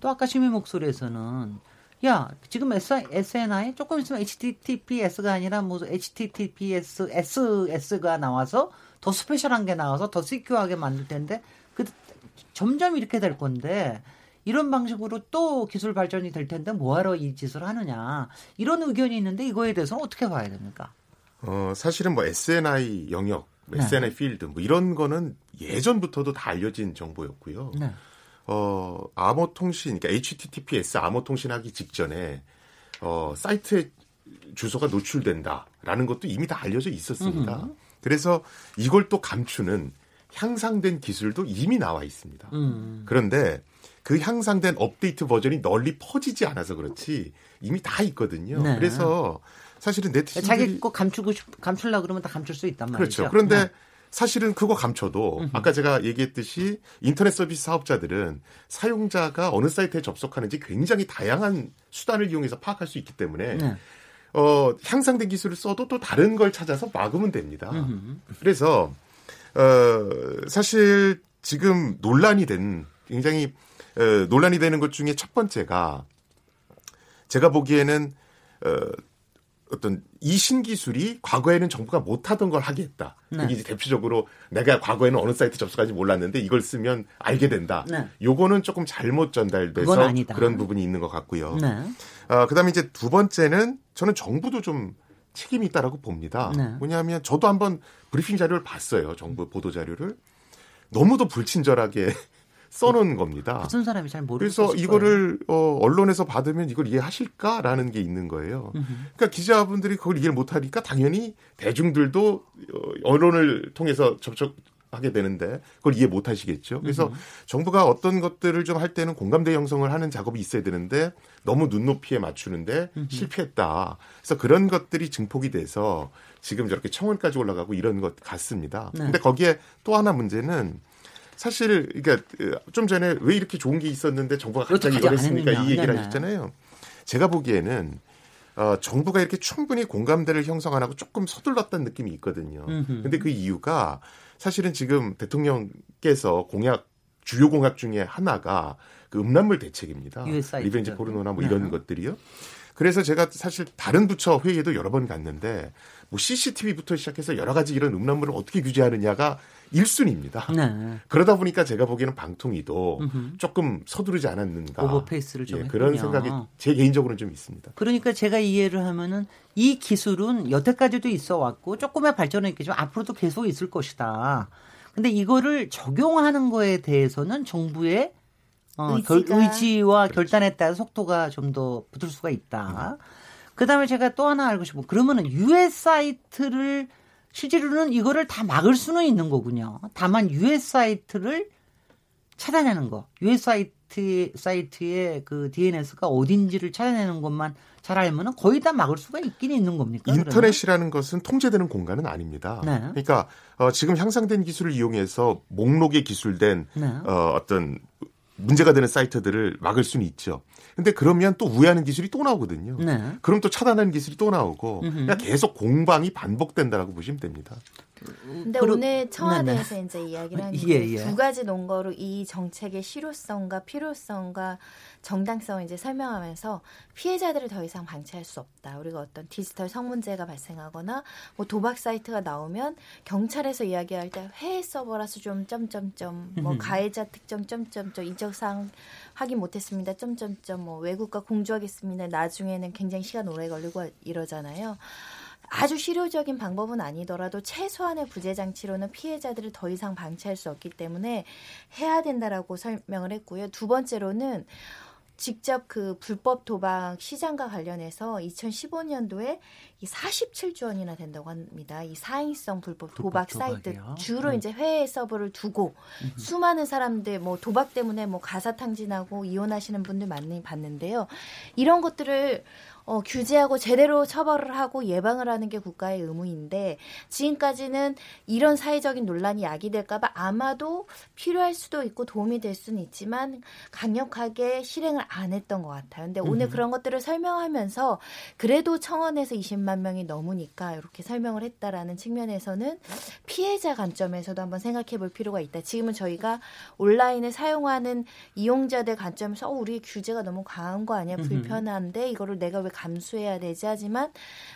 또 아까 시민 목소리에서는 야 지금 SNI 조금 있으면 HTTPS가 아니라 뭐 HTTPS SS가 나와서 더 스페셜한 게 나와서 더 시큐하게 만들 텐데 그 점점 이렇게 될 건데 이런 방식으로 또 기술 발전이 될 텐데 뭐하러 이 짓을 하느냐 이런 의견이 있는데 이거에 대해서는 어떻게 봐야 됩니까? 어, 사실은 뭐 SNI 영역, 네. SNI 필드 뭐 이런 거는 예전부터도 다 알려진 정보였고요. 네. 어, 암호통신, 그러니까 HTTPS 암호통신 하기 직전에 어, 사이트에 주소가 노출된다라는 것도 이미 다 알려져 있었습니다. 음흠. 그래서 이걸 또 감추는 향상된 기술도 이미 나와 있습니다. 음. 그런데 그 향상된 업데이트 버전이 널리 퍼지지 않아서 그렇지 이미 다 있거든요. 네. 그래서 사실은 네티즌들이 자기 꼭 감추고 싶, 감출라 그러면 다 감출 수 있단 말이죠. 그렇죠. 그런데 네. 사실은 그거 감춰도 아까 제가 얘기했듯이 인터넷 서비스 사업자들은 사용자가 어느 사이트에 접속하는지 굉장히 다양한 수단을 이용해서 파악할 수 있기 때문에 네. 어, 향상된 기술을 써도 또 다른 걸 찾아서 막으면 됩니다. 그래서 어, 사실 지금 논란이 된 굉장히 어, 논란이 되는 것 중에 첫 번째가 제가 보기에는 어, 어떤 이 신기술이 과거에는 정부가 못하던 걸 하게 했다. 네. 이게 이제 대표적으로 내가 과거에는 어느 사이트 접속하지 몰랐는데 이걸 쓰면 알게 된다. 네. 요거는 조금 잘못 전달돼서 그런 부분이 있는 것 같고요. 네. 어, 그다음에 이제 두 번째는 저는 정부도 좀 책임이 있다라고 봅니다. 네. 뭐냐면 저도 한번 브리핑 자료를 봤어요. 정부 보도 자료를 너무도 불친절하게 써놓은 겁니다. 무슨 사람이 잘 모르고 그래서 이거를 어, 언론에서 받으면 이걸 이해하실까라는 게 있는 거예요. 그러니까 기자분들이 그걸 이해를 못하니까 당연히 대중들도 어, 언론을 통해서 접촉 하게 되는데 그걸 이해 못 하시겠죠. 그래서 정부가 어떤 것들을 좀 할 때는 공감대 형성을 하는 작업이 있어야 되는데 너무 눈높이에 맞추는데 실패했다. 그래서 그런 것들이 증폭이 돼서 지금 저렇게 청원까지 올라가고 이런 것 같습니다. 네. 근데 거기에 또 하나 문제는 사실 그러니까 좀 전에 왜 이렇게 좋은 게 있었는데 정부가 갑자기 어떻게 이걸 하지 했습니까? 이. 얘기를 네네. 하셨잖아요. 제가 보기에는 어, 정부가 이렇게 충분히 공감대를 형성 안 하고 조금 서둘렀다는 느낌이 있거든요. 음흠. 근데 그 이유가 사실은 지금 대통령께서 공약 주요 공약 중에 하나가 그 음란물 대책입니다. 리벤지 포르노나 뭐 네. 이런 것들이요. 그래서 제가 사실 다른 부처 회의에도 여러 번 갔는데 뭐 CCTV부터 시작해서 여러 가지 이런 음란물을 어떻게 규제하느냐가 1순위입니다. 네. 그러다 보니까 제가 보기에는 방통위도 음흠. 조금 서두르지 않았는가. 오버페이스를 좀 예, 그런. 생각이 제 개인적으로는 좀 있습니다. 그러니까 제가 이해를 하면은 이 기술은 여태까지도 있어 왔고 조금의 발전은 있겠지만 앞으로도 계속 있을 것이다. 근데 이거를 적용하는 거에 대해서는 정부의 어, 의지와 결단에 따라 속도가 좀 더 붙을 수가 있다. 그다음에 제가 또 하나 알고 싶은 건 그러면은 US 사이트를 실제로는 이거를 다 막을 수는 있는 거군요. 다만 US 사이트를 찾아내는 거, US 사이트 사이트의 그 DNS가 어딘지를 찾아내는 것만 잘 알면은 거의 다 막을 수가 있긴 있는 겁니까? 그러면? 인터넷이라는 것은 통제되는 공간은 아닙니다. 네. 그러니까 어, 지금 향상된 기술을 이용해서 목록에 기술된 네. 어, 어떤 문제가 되는 사이트들을 막을 수는 있죠. 근데 그러면 또 우회하는 기술이 또 나오거든요. 네. 그럼 또 차단하는 기술이 또 나오고 계속 공방이 반복된다라고 보시면 됩니다. 근데 그러- 오늘 청와대에서 네네. 이제 이야기를 하는 예, 게 예. 두 가지 논거로 이 정책의 실효성과 필요성과 정당성을 이제 설명하면서 피해자들을 더 이상 방치할 수 없다. 우리가 어떤 디지털 성문제가 발생하거나 뭐 도박 사이트가 나오면 경찰에서 이야기할 때 해외 서버라서 좀 점점점 뭐. 가해자 특정 점점점 인적 사항 확인 못했습니다. 점점점 뭐 외국과 공조하겠습니다. 나중에는 굉장히 시간 오래 걸리고 이러잖아요. 아주 실효적인 방법은 아니더라도 최소한의 부재 장치로는 피해자들을 더 이상 방치할 수 없기 때문에 해야 된다라고 설명을 했고요. 두 번째로는 직접 그 불법 도박 시장과 관련해서 2015년도에 이 47조 원이나 된다고 합니다. 이 사행성 불법 도박 불법 사이트 도박이요? 주로 음. 이제 해외 서버를 두고 수많은 사람들 뭐 도박 때문에 뭐 가사 탕진하고 이혼하시는 분들 많이 봤는데요. 이런 것들을 어, 규제하고 제대로 처벌을 하고 예방을 하는 게 국가의 의무인데 지금까지는 이런 사회적인 논란이 야기될까봐 아마도 필요할 수도 있고 도움이 될 수는 있지만 강력하게 실행을 안 했던 것 같아요. 근데 오늘 그런 것들을 설명하면서 그래도 청원에서 20만 명이 넘으니까 이렇게 설명을 했다라는 측면에서는 피해자 관점에서도 한번 생각해 볼 필요가 있다. 지금은 저희가 온라인을 사용하는 이용자들 관점에서 어, 우리 규제가 너무 강한 거 아니야? 불편한데 이거를 내가 왜 감수해야 되지? 하지만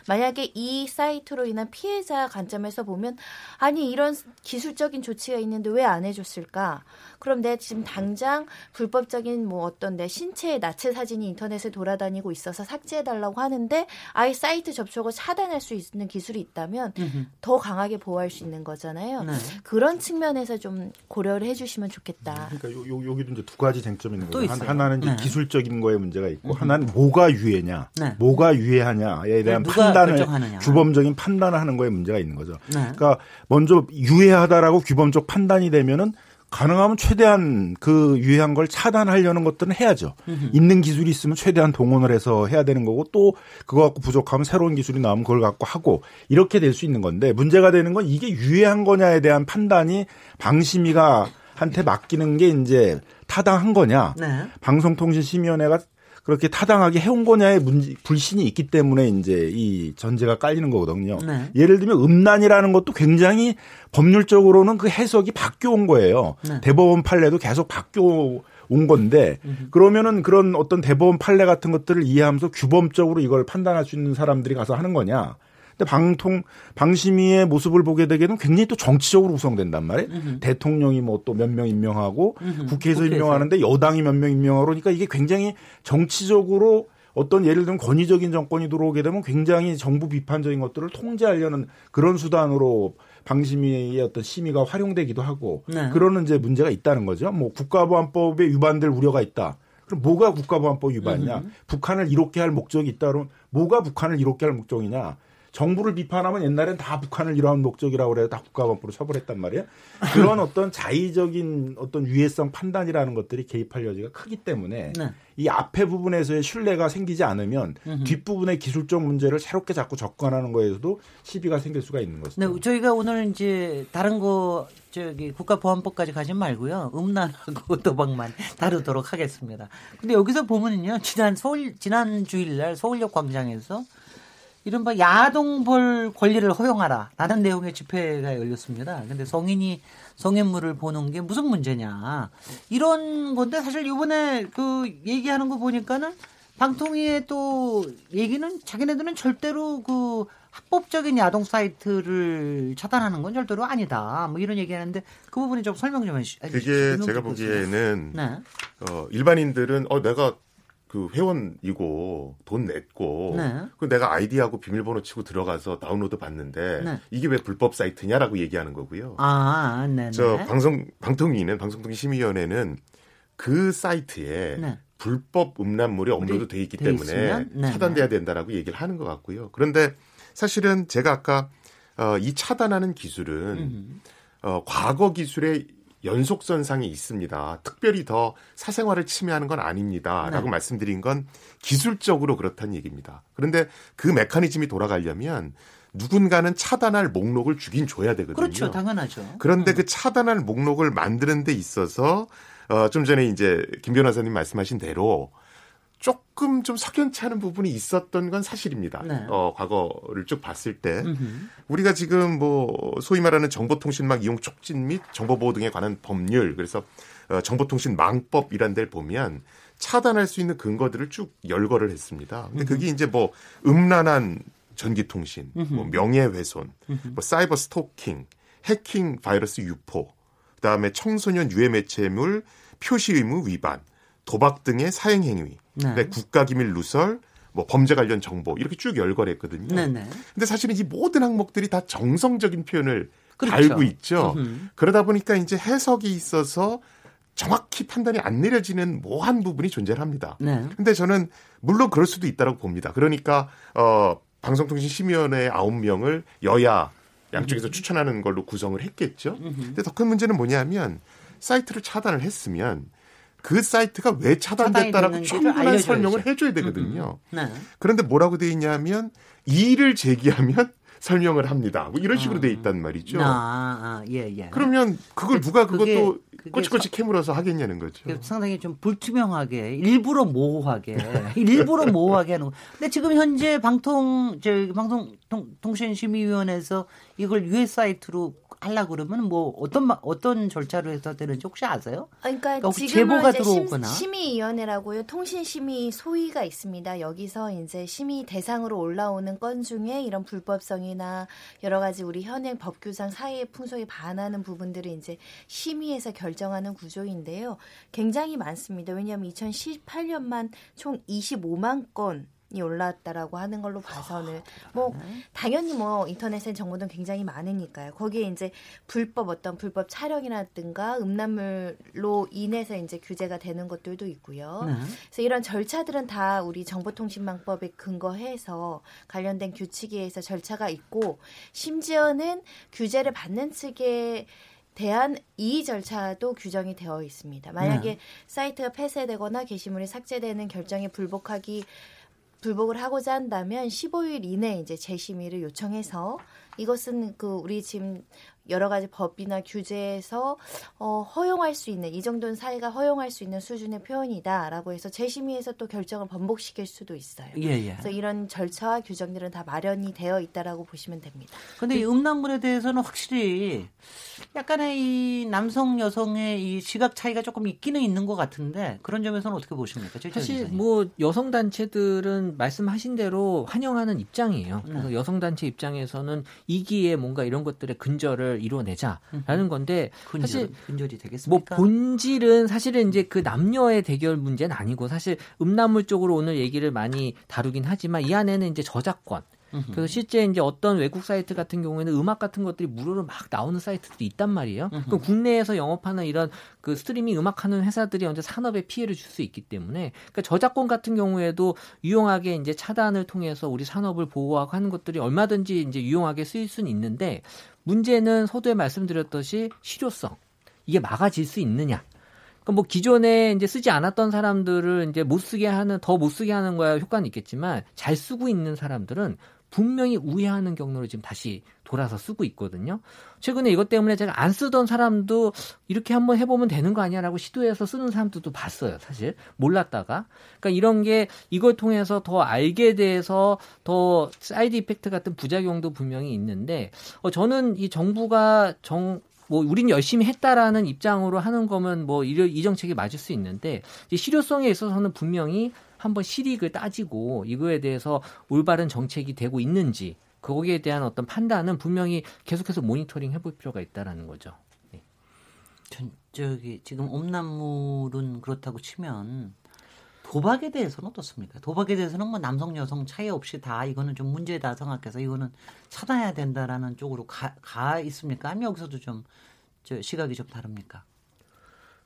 만약에 이 사이트로 인한 피해자 관점에서 보면 아니 이런 기술적인 조치가 있는데 왜 안 해줬을까? 그럼 내가 지금 당장 불법적인 뭐 어떤 내 신체의 나체 사진이 인터넷에 돌아다니고 있어서 삭제해달라고 하는데 아예 사이트 접촉을 차단할 수 있는 기술이 있다면 음흠. 더 강하게 보호할 수 있는 거잖아요. 네. 그런 측면에서 좀 고려를 해주시면 좋겠다. 그러니까 요, 요, 여기도 이제 두 가지 쟁점이 있는 또 거예요. 하나는 이제 네. 기술적인 거에 문제가 있고 하나는 뭐가 유해냐, 네. 뭐가 유해하냐에 대한 누가 판단을 결정하느냐. 규범적인 판단을 하는 거에 문제가 있는 거죠. 네. 그러니까 먼저 유해하다라고 규범적 판단이 되면은 가능하면 최대한 그 유해한 걸 차단하려는 것들은 해야죠. 있는 기술이 있으면 최대한 동원을 해서 해야 되는 거고 또 그거 갖고 부족하면 새로운 기술이 나오면 그걸 갖고 하고 이렇게 될 수 있는 건데 문제가 되는 건 이게 유해한 거냐에 대한 판단이 방심위가 한테 맡기는 게 이제 타당한 거냐. 네. 방송통신심의위원회가 그렇게 타당하게 해온 거냐의 문제, 불신이 있기 때문에 이제 이 전제가 깔리는 거거든요. 네. 예를 들면 음란이라는 것도 굉장히 법률적으로는 그 해석이 바뀌어 온 거예요. 네. 대법원 판례도 계속 바뀌어 온 건데 그러면은 그런 어떤 대법원 판례 같은 것들을 이해하면서 규범적으로 이걸 판단할 수 있는 사람들이 가서 하는 거냐. 근데 방통 방심위의 모습을 보게 되게는 굉장히 또 정치적으로 구성된단 말이에요. 대통령이 뭐 또 몇 명 임명하고 음흠. 국회에서 국회에서. 임명하는데 여당이 몇 명 임명하고 그러니까 이게 굉장히 정치적으로 어떤 예를 들면 권위적인 정권이 들어오게 되면 굉장히 정부 비판적인 것들을 통제하려는 그런 수단으로 방심위의 어떤 심의가 활용되기도 하고 네. 그러는 이제 문제가 있다는 거죠. 뭐 국가보안법에 위반될 우려가 있다. 그럼 뭐가 국가보안법 위반이냐? 북한을 이롭게 할 목적이 있다 그러면 뭐가 북한을 이롭게 할 목적이냐? 정부를 비판하면 옛날엔 다 북한을 이러한 목적이라고 그래요. 다 국가범죄로 처벌했단 말이에요. 그런 어떤 자의적인 어떤 유해성 판단이라는 것들이 개입할 여지가 크기 때문에 네. 이 앞에 부분에서의 신뢰가 생기지 않으면 뒷부분의 기술적 문제를 새롭게 자꾸 접근하는 거에서도 시비가 생길 수가 있는 것이죠. 네, 저희가 오늘 이제 다른 거 저기 국가보안법까지 가지 말고요. 음란하고 도박만 다루도록 하겠습니다. 근데 여기서 보면은요. 지난 서울 지난 주일날 서울역 광장에서 이른바 야동볼 권리를 허용하라. 라는 내용의 집회가 열렸습니다. 근데 성인이 성인물을 보는 게 무슨 문제냐. 이런 건데 사실 이번에 그 얘기하는 거 보니까는 방통위의 또 얘기는 자기네들은 절대로 그 합법적인 야동 사이트를 차단하는 건 절대로 아니다. 뭐 이런 얘기하는데 그 부분이 좀 설명 좀 해주시. 그게 제가. 보기에는 네. 어, 일반인들은 어 내가 그 회원이고 돈 냈고 네. 그 내가 아이디하고 비밀번호 치고 들어가서 다운로드 받는데 네. 이게 왜 불법 사이트냐라고 얘기하는 거고요. 아, 네, 저 네. 방송 방통위는 방송통신 심의위원회는 그 사이트에 네. 불법 음란물이 업로드 돼 있기 돼 때문에? 네, 차단돼야 된다라고 얘기를 하는 것 같고요. 그런데 사실은 제가 아까 어, 이 차단하는 기술은 음. 어, 과거 기술의 연속선상이 있습니다. 특별히 더 사생활을 침해하는 건 아닙니다 라고 네. 말씀드린 건 기술적으로 그렇다는 얘기입니다. 그런데 그 메커니즘이 돌아가려면 누군가는 차단할 목록을 주긴 줘야 되거든요. 그렇죠, 당연하죠. 그런데 음. 그 차단할 목록을 만드는 데 있어서 어, 좀 전에 이제 김 변호사님 말씀하신 대로 조금 좀 석연치 않은 부분이 있었던 건 사실입니다. 네. 어, 과거를 쭉 봤을 때 음흠. 우리가 지금 뭐 소위 말하는 정보통신망 이용 촉진 및 정보보호 등에 관한 법률 그래서 어, 정보통신망법이란 데를 보면 차단할 수 있는 근거들을 쭉 열거를 했습니다. 근데 그게 이제 뭐 음란한 전기통신, 뭐 명예훼손, 뭐 사이버 스토킹, 해킹 바이러스 유포, 그다음에 청소년 유해 매체물 표시 의무 위반, 도박 등의 사행 행위, 네. 그다음에 국가기밀 누설, 뭐 범죄 관련 정보 이렇게 쭉 열거를 했거든요. 네네. 근데 사실은 이 모든 항목들이 다 정성적인 표현을 그렇죠. 달고 있죠. 음흠. 그러다 보니까 이제 해석이 있어서 정확히 판단이 안 내려지는 모호한 부분이 존재를 합니다. 네. 근데 저는 물론 그럴 수도 있다고 봅니다. 그러니까 어 방송통신심의위원회 아홉 명을 여야 양쪽에서 추천하는 걸로 구성을 했겠죠. 근데 더 큰 문제는 뭐냐면 사이트를 차단을 했으면 그 사이트가 왜 차단됐다라고 충분한. 설명을 해줘야 되거든요. 네. 그런데 뭐라고 돼 있냐면 이의를 제기하면 설명을 합니다. 뭐 이런 식으로 돼 있단 말이죠. 아, 아, 예, 예. 그러면 그걸 누가 그것도 꼬치꼬치 캐물어서 하겠냐는 거죠. 그 상당히 좀 불투명하게 일부러 모호하게 일부러 모호하게 하는 거. 근데 지금 현재 방통 저 방송 통, 통신심의위원회에서 이걸 유해 사이트로 하려 그러면 뭐 어떤 마- 어떤 절차로 해서 되는지 혹시 아세요? 아, 그러니까 그러니까 제보가 이제 들어오거나. 심, 심의위원회라고요. 통신심의 소위가 있습니다. 여기서 이제 심의 대상으로 올라오는 건 중에 이런 불법성이나 여러 가지 우리 현행 법규상 사회의 풍속에 반하는 부분들을 이제 심의해서 결 정하는 구조인데요. 굉장히 많습니다. 왜냐하면 2018년만 총 25만 건 이 올라왔다라고 하는 걸로 봐서는 뭐 당연히 뭐 인터넷엔 정보는 굉장히 많으니까요. 거기에 이제 불법 어떤 불법 촬영이라든가 음란물로 인해서 이제 규제가 되는 것들도 있고요. 네. 그래서 이런 절차들은 다 우리 정보통신망법에 근거해서 관련된 규칙에 의해서 절차가 있고 심지어는 규제를 받는 측에 대한 이의 절차도 규정이 되어 있습니다. 만약에 네. 사이트가 폐쇄되거나 게시물이 삭제되는 결정에 불복하기 불복을 하고자 한다면 15일 이내 이제 재심의를 요청해서 이것은 그 우리 지금 여러 가지 법이나 규제에서 어, 허용할 수 있는 이 정도는 사회가 허용할 수 있는 수준의 표현이다라고 해서 재심의에서 또 결정을 번복시킬 수도 있어요. 예, 예. 그래서 이런 절차와 규정들은 다 마련이 되어 있다라고 보시면 됩니다. 근데 이 음란물에 대해서는 확실히 약간의 이 남성 여성의 이 시각 차이가 조금 있기는 있는 것 같은데 그런 점에서는 어떻게 보십니까? 사실 기자님? 뭐 여성 단체들은 말씀하신 대로 환영하는 입장이에요. 네. 그래서 여성 단체 입장에서는 이기에 뭔가 이런 것들의 근절을 이뤄내자라는 건데 근절, 사실 근절이 뭐 되겠습니까? 본질은 사실은 이제 그 남녀의 대결 문제는 아니고 사실 음란물 쪽으로 오늘 얘기를 많이 다루긴 하지만 이 안에는 이제 저작권 그래서 실제 이제 어떤 외국 사이트 같은 경우에는 음악 같은 것들이 무료로 막 나오는 사이트들이 있단 말이에요. 그 국내에서 영업하는 이런 그 스트리밍 음악하는 회사들이 언제 산업에 피해를 줄 수 있기 때문에 그러니까 저작권 같은 경우에도 유용하게 이제 차단을 통해서 우리 산업을 보호하고 하는 것들이 얼마든지 이제 유용하게 쓰일 수는 있는데 문제는 서두에 말씀드렸듯이 실효성 이게 막아질 수 있느냐. 그러니까 뭐 기존에 이제 쓰지 않았던 사람들을 이제 못 쓰게 하는 더 못 쓰게 하는 거야 효과는 있겠지만 잘 쓰고 있는 사람들은 분명히 우회하는 경로로 지금 다시 돌아서 쓰고 있거든요. 최근에 이것 때문에 제가 안 쓰던 사람도 이렇게 한번 해보면 되는 거 아니야라고 시도해서 쓰는 사람들도 봤어요. 사실 몰랐다가 그러니까 이런 게 이걸 통해서 더 알게 돼서 더 side effect 같은 부작용도 분명히 있는데 어, 저는 이 정부가 정 뭐 우린 열심히 했다라는 입장으로 하는 거면 뭐 이 정책이 맞을 수 있는데 실효성에 있어서는 분명히 한번 실익을 따지고 이거에 대해서 올바른 정책이 되고 있는지 거기에 대한 어떤 판단은 분명히 계속해서 모니터링 해볼 필요가 있다라는 거죠. 네. 전 저기 지금 옴남물은 그렇다고 치면 도박에 대해서는 어떻습니까? 도박에 대해서는 뭐 남성 여성 차이 없이 다 이거는 좀 문제다 생각해서 이거는 차단해야 된다라는 쪽으로 가, 가 있습니까? 아니면 여기서도 좀저 시각이 좀 다릅니까?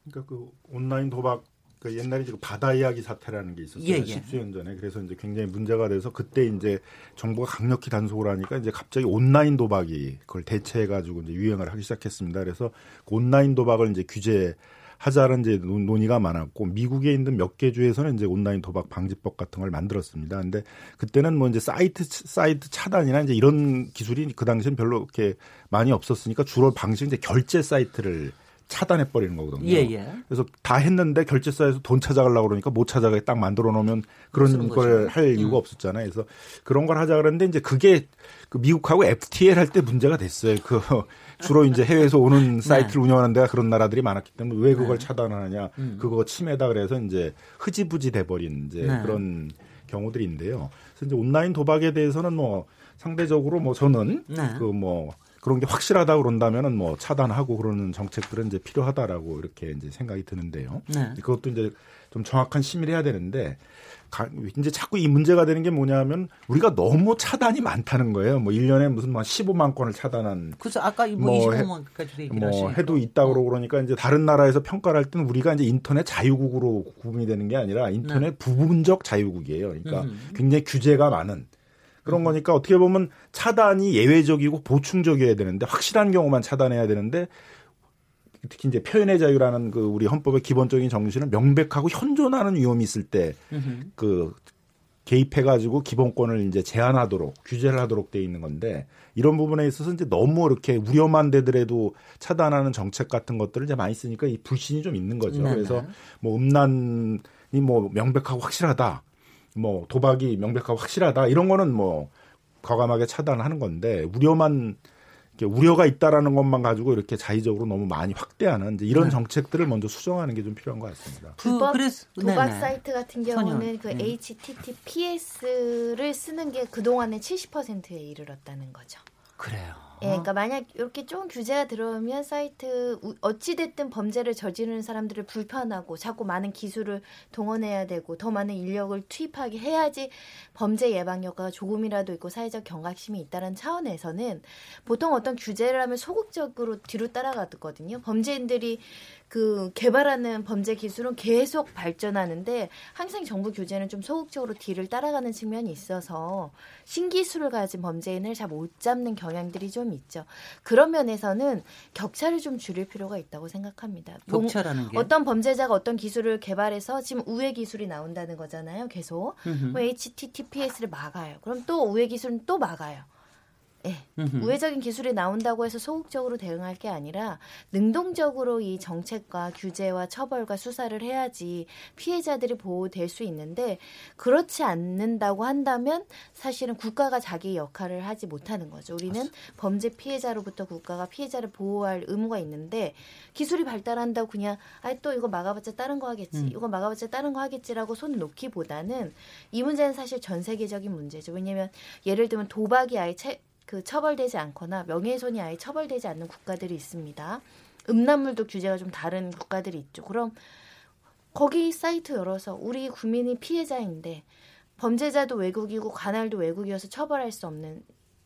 그러니까 그 온라인 도박 그 옛날에 지금 바다 이야기 사태라는 게 있었어요. 예, 예. 십수년 전에. 그래서 이제 굉장히 문제가 돼서 그때 이제 정부가 강력히 단속을 하니까 이제 갑자기 온라인 도박이 그걸 대체해 가지고 이제 유행을 하기 시작했습니다. 그래서 그 온라인 도박을 이제 규제 하자는 이제 논- 논의가 많았고 미국에 있는 몇 개 주에서는 이제 온라인 도박 방지법 같은 걸 만들었습니다. 근데 그때는 뭐 이제 사이트 사이트 차단이나 이제 이런 기술이 그 당시엔 별로 그렇게 많이 없었으니까 주로 방식이 이제 결제 사이트를 차단해 버리는 거거든요. 예, 예. 그래서 다 했는데 결제사에서 돈 찾아가려고 그러니까 못 찾아가게 딱 만들어 놓으면 그런 쓰는 걸 거죠. 할 이유가 없었잖아요. 그래서 그런 걸 하자 그랬는데 이제 그게 그 미국하고 FTL 할 때 문제가 됐어요. 그 주로 이제 해외에서 오는 사이트를 운영하는 데가 그런 나라들이 많았기 때문에 왜 그걸 차단하느냐. 그거 침해다 그래서 이제 흐지부지 돼 버린 이제 네. 그런 경우들인데요. 그래서 이제 온라인 도박에 대해서는 뭐 상대적으로 뭐 저는 네. 그뭐 그런 게 확실하다 그런다면은 뭐 차단하고 그러는 정책들은 이제 필요하다라고 이렇게 이제 생각이 드는데요. 네. 그것도 이제 좀 정확한 심의를 해야 되는데 가- 이제 자꾸 이 문제가 되는 게 뭐냐면 우리가 너무 차단이 많다는 거예요. 뭐 1년에 무슨 뭐 15만 건을 차단한 그래서 아까 뭐, 뭐 해- 25만까지도 얘기를 뭐 하시니까. 해도 있다고 그러고 그러니까 이제 다른 나라에서 평가를 할 때는 우리가 이제 인터넷 자유국으로 구분이 되는 게 아니라 인터넷 부분적 자유국이에요. 그러니까 음. 굉장히 규제가 많은 그런 거니까 어떻게 보면 차단이 예외적이고 보충적이어야 되는데 확실한 경우만 차단해야 되는데 특히 이제 표현의 자유라는 그 우리 헌법의 기본적인 정신은 명백하고 현존하는 위험이 있을 때 그 개입해가지고 기본권을 이제 제한하도록 규제를 하도록 돼 있는 건데 이런 부분에 있어서 이제 너무 이렇게 우려만 되더라도 차단하는 정책 같은 것들을 이제 많이 쓰니까 이 불신이 좀 있는 거죠. 네네. 그래서 뭐 음란이 뭐 명백하고 확실하다, 뭐 도박이 명백하고 확실하다 이런 거는 뭐 과감하게 차단하는 건데 우려만 이렇게 우려가 있다라는 것만 가지고 이렇게 자의적으로 너무 많이 확대하는 이제 이런 네. 정책들을 먼저 수정하는 게 좀 필요한 것 같습니다. 그, 불법 그래서 도박 네네. 사이트 같은. 경우는 그 음. HTTPS를 쓰는 게 그동안의 70%에 이르렀다는 거죠. 그래요. 예, 그러니까 만약 이렇게 좀 규제가 들어오면 사이트 우- 어찌 됐든 범죄를 저지르는 사람들을 불편하고 자꾸 많은 기술을 동원해야 되고 더 많은 인력을 투입하게 해야지 범죄 예방 효과가 조금이라도 있고 사회적 경각심이 있다는 차원에서는 보통 어떤 규제를 하면 소극적으로 뒤로 따라가거든요. 범죄인들이 그 개발하는 범죄 기술은 계속 발전하는데 항상 정부 규제는 좀 소극적으로 뒤를 따라가는 측면이 있어서 신기술을 가진 범죄인을 잘 못 잡는 경향들이 좀 있죠. 그런 면에서는 격차를 좀 줄일 필요가 있다고 생각합니다. 뭐 격차라는 게 어떤 범죄자가 어떤 기술을 개발해서 지금 우회 기술이 나온다는 거잖아요. 계속. 뭐 HTTPS를 막아요. 그럼 또 우회 기술은 또 막아요. 예. 음흠. 우회적인 기술이 나온다고 해서 소극적으로 대응할 게 아니라 능동적으로 이 정책과 규제와 처벌과 수사를 해야지 피해자들이 보호될 수 있는데 그렇지 않는다고 한다면 사실은 국가가 자기 역할을 하지 못하는 거죠. 우리는 범죄 피해자로부터 국가가 피해자를 보호할 의무가 있는데 기술이 발달한다고 그냥 아 또 이거 막아봤자 다른 거 하겠지. 음. 이거 막아봤자 다른 거 하겠지라고 손 놓기보다는 이 문제는 사실 전 세계적인 문제죠. 왜냐하면 예를 들면 도박이 아예 채, 그 처벌되지 않거나 명예훼손이 아예 처벌되지 않는 국가들이 있습니다. 음란물도 규제가 좀 다른 국가들이 있죠. 그럼 거기 사이트 열어서 우리 국민이 피해자인데 범죄자도 외국이고 관할도 외국이어서 처벌할 수 없는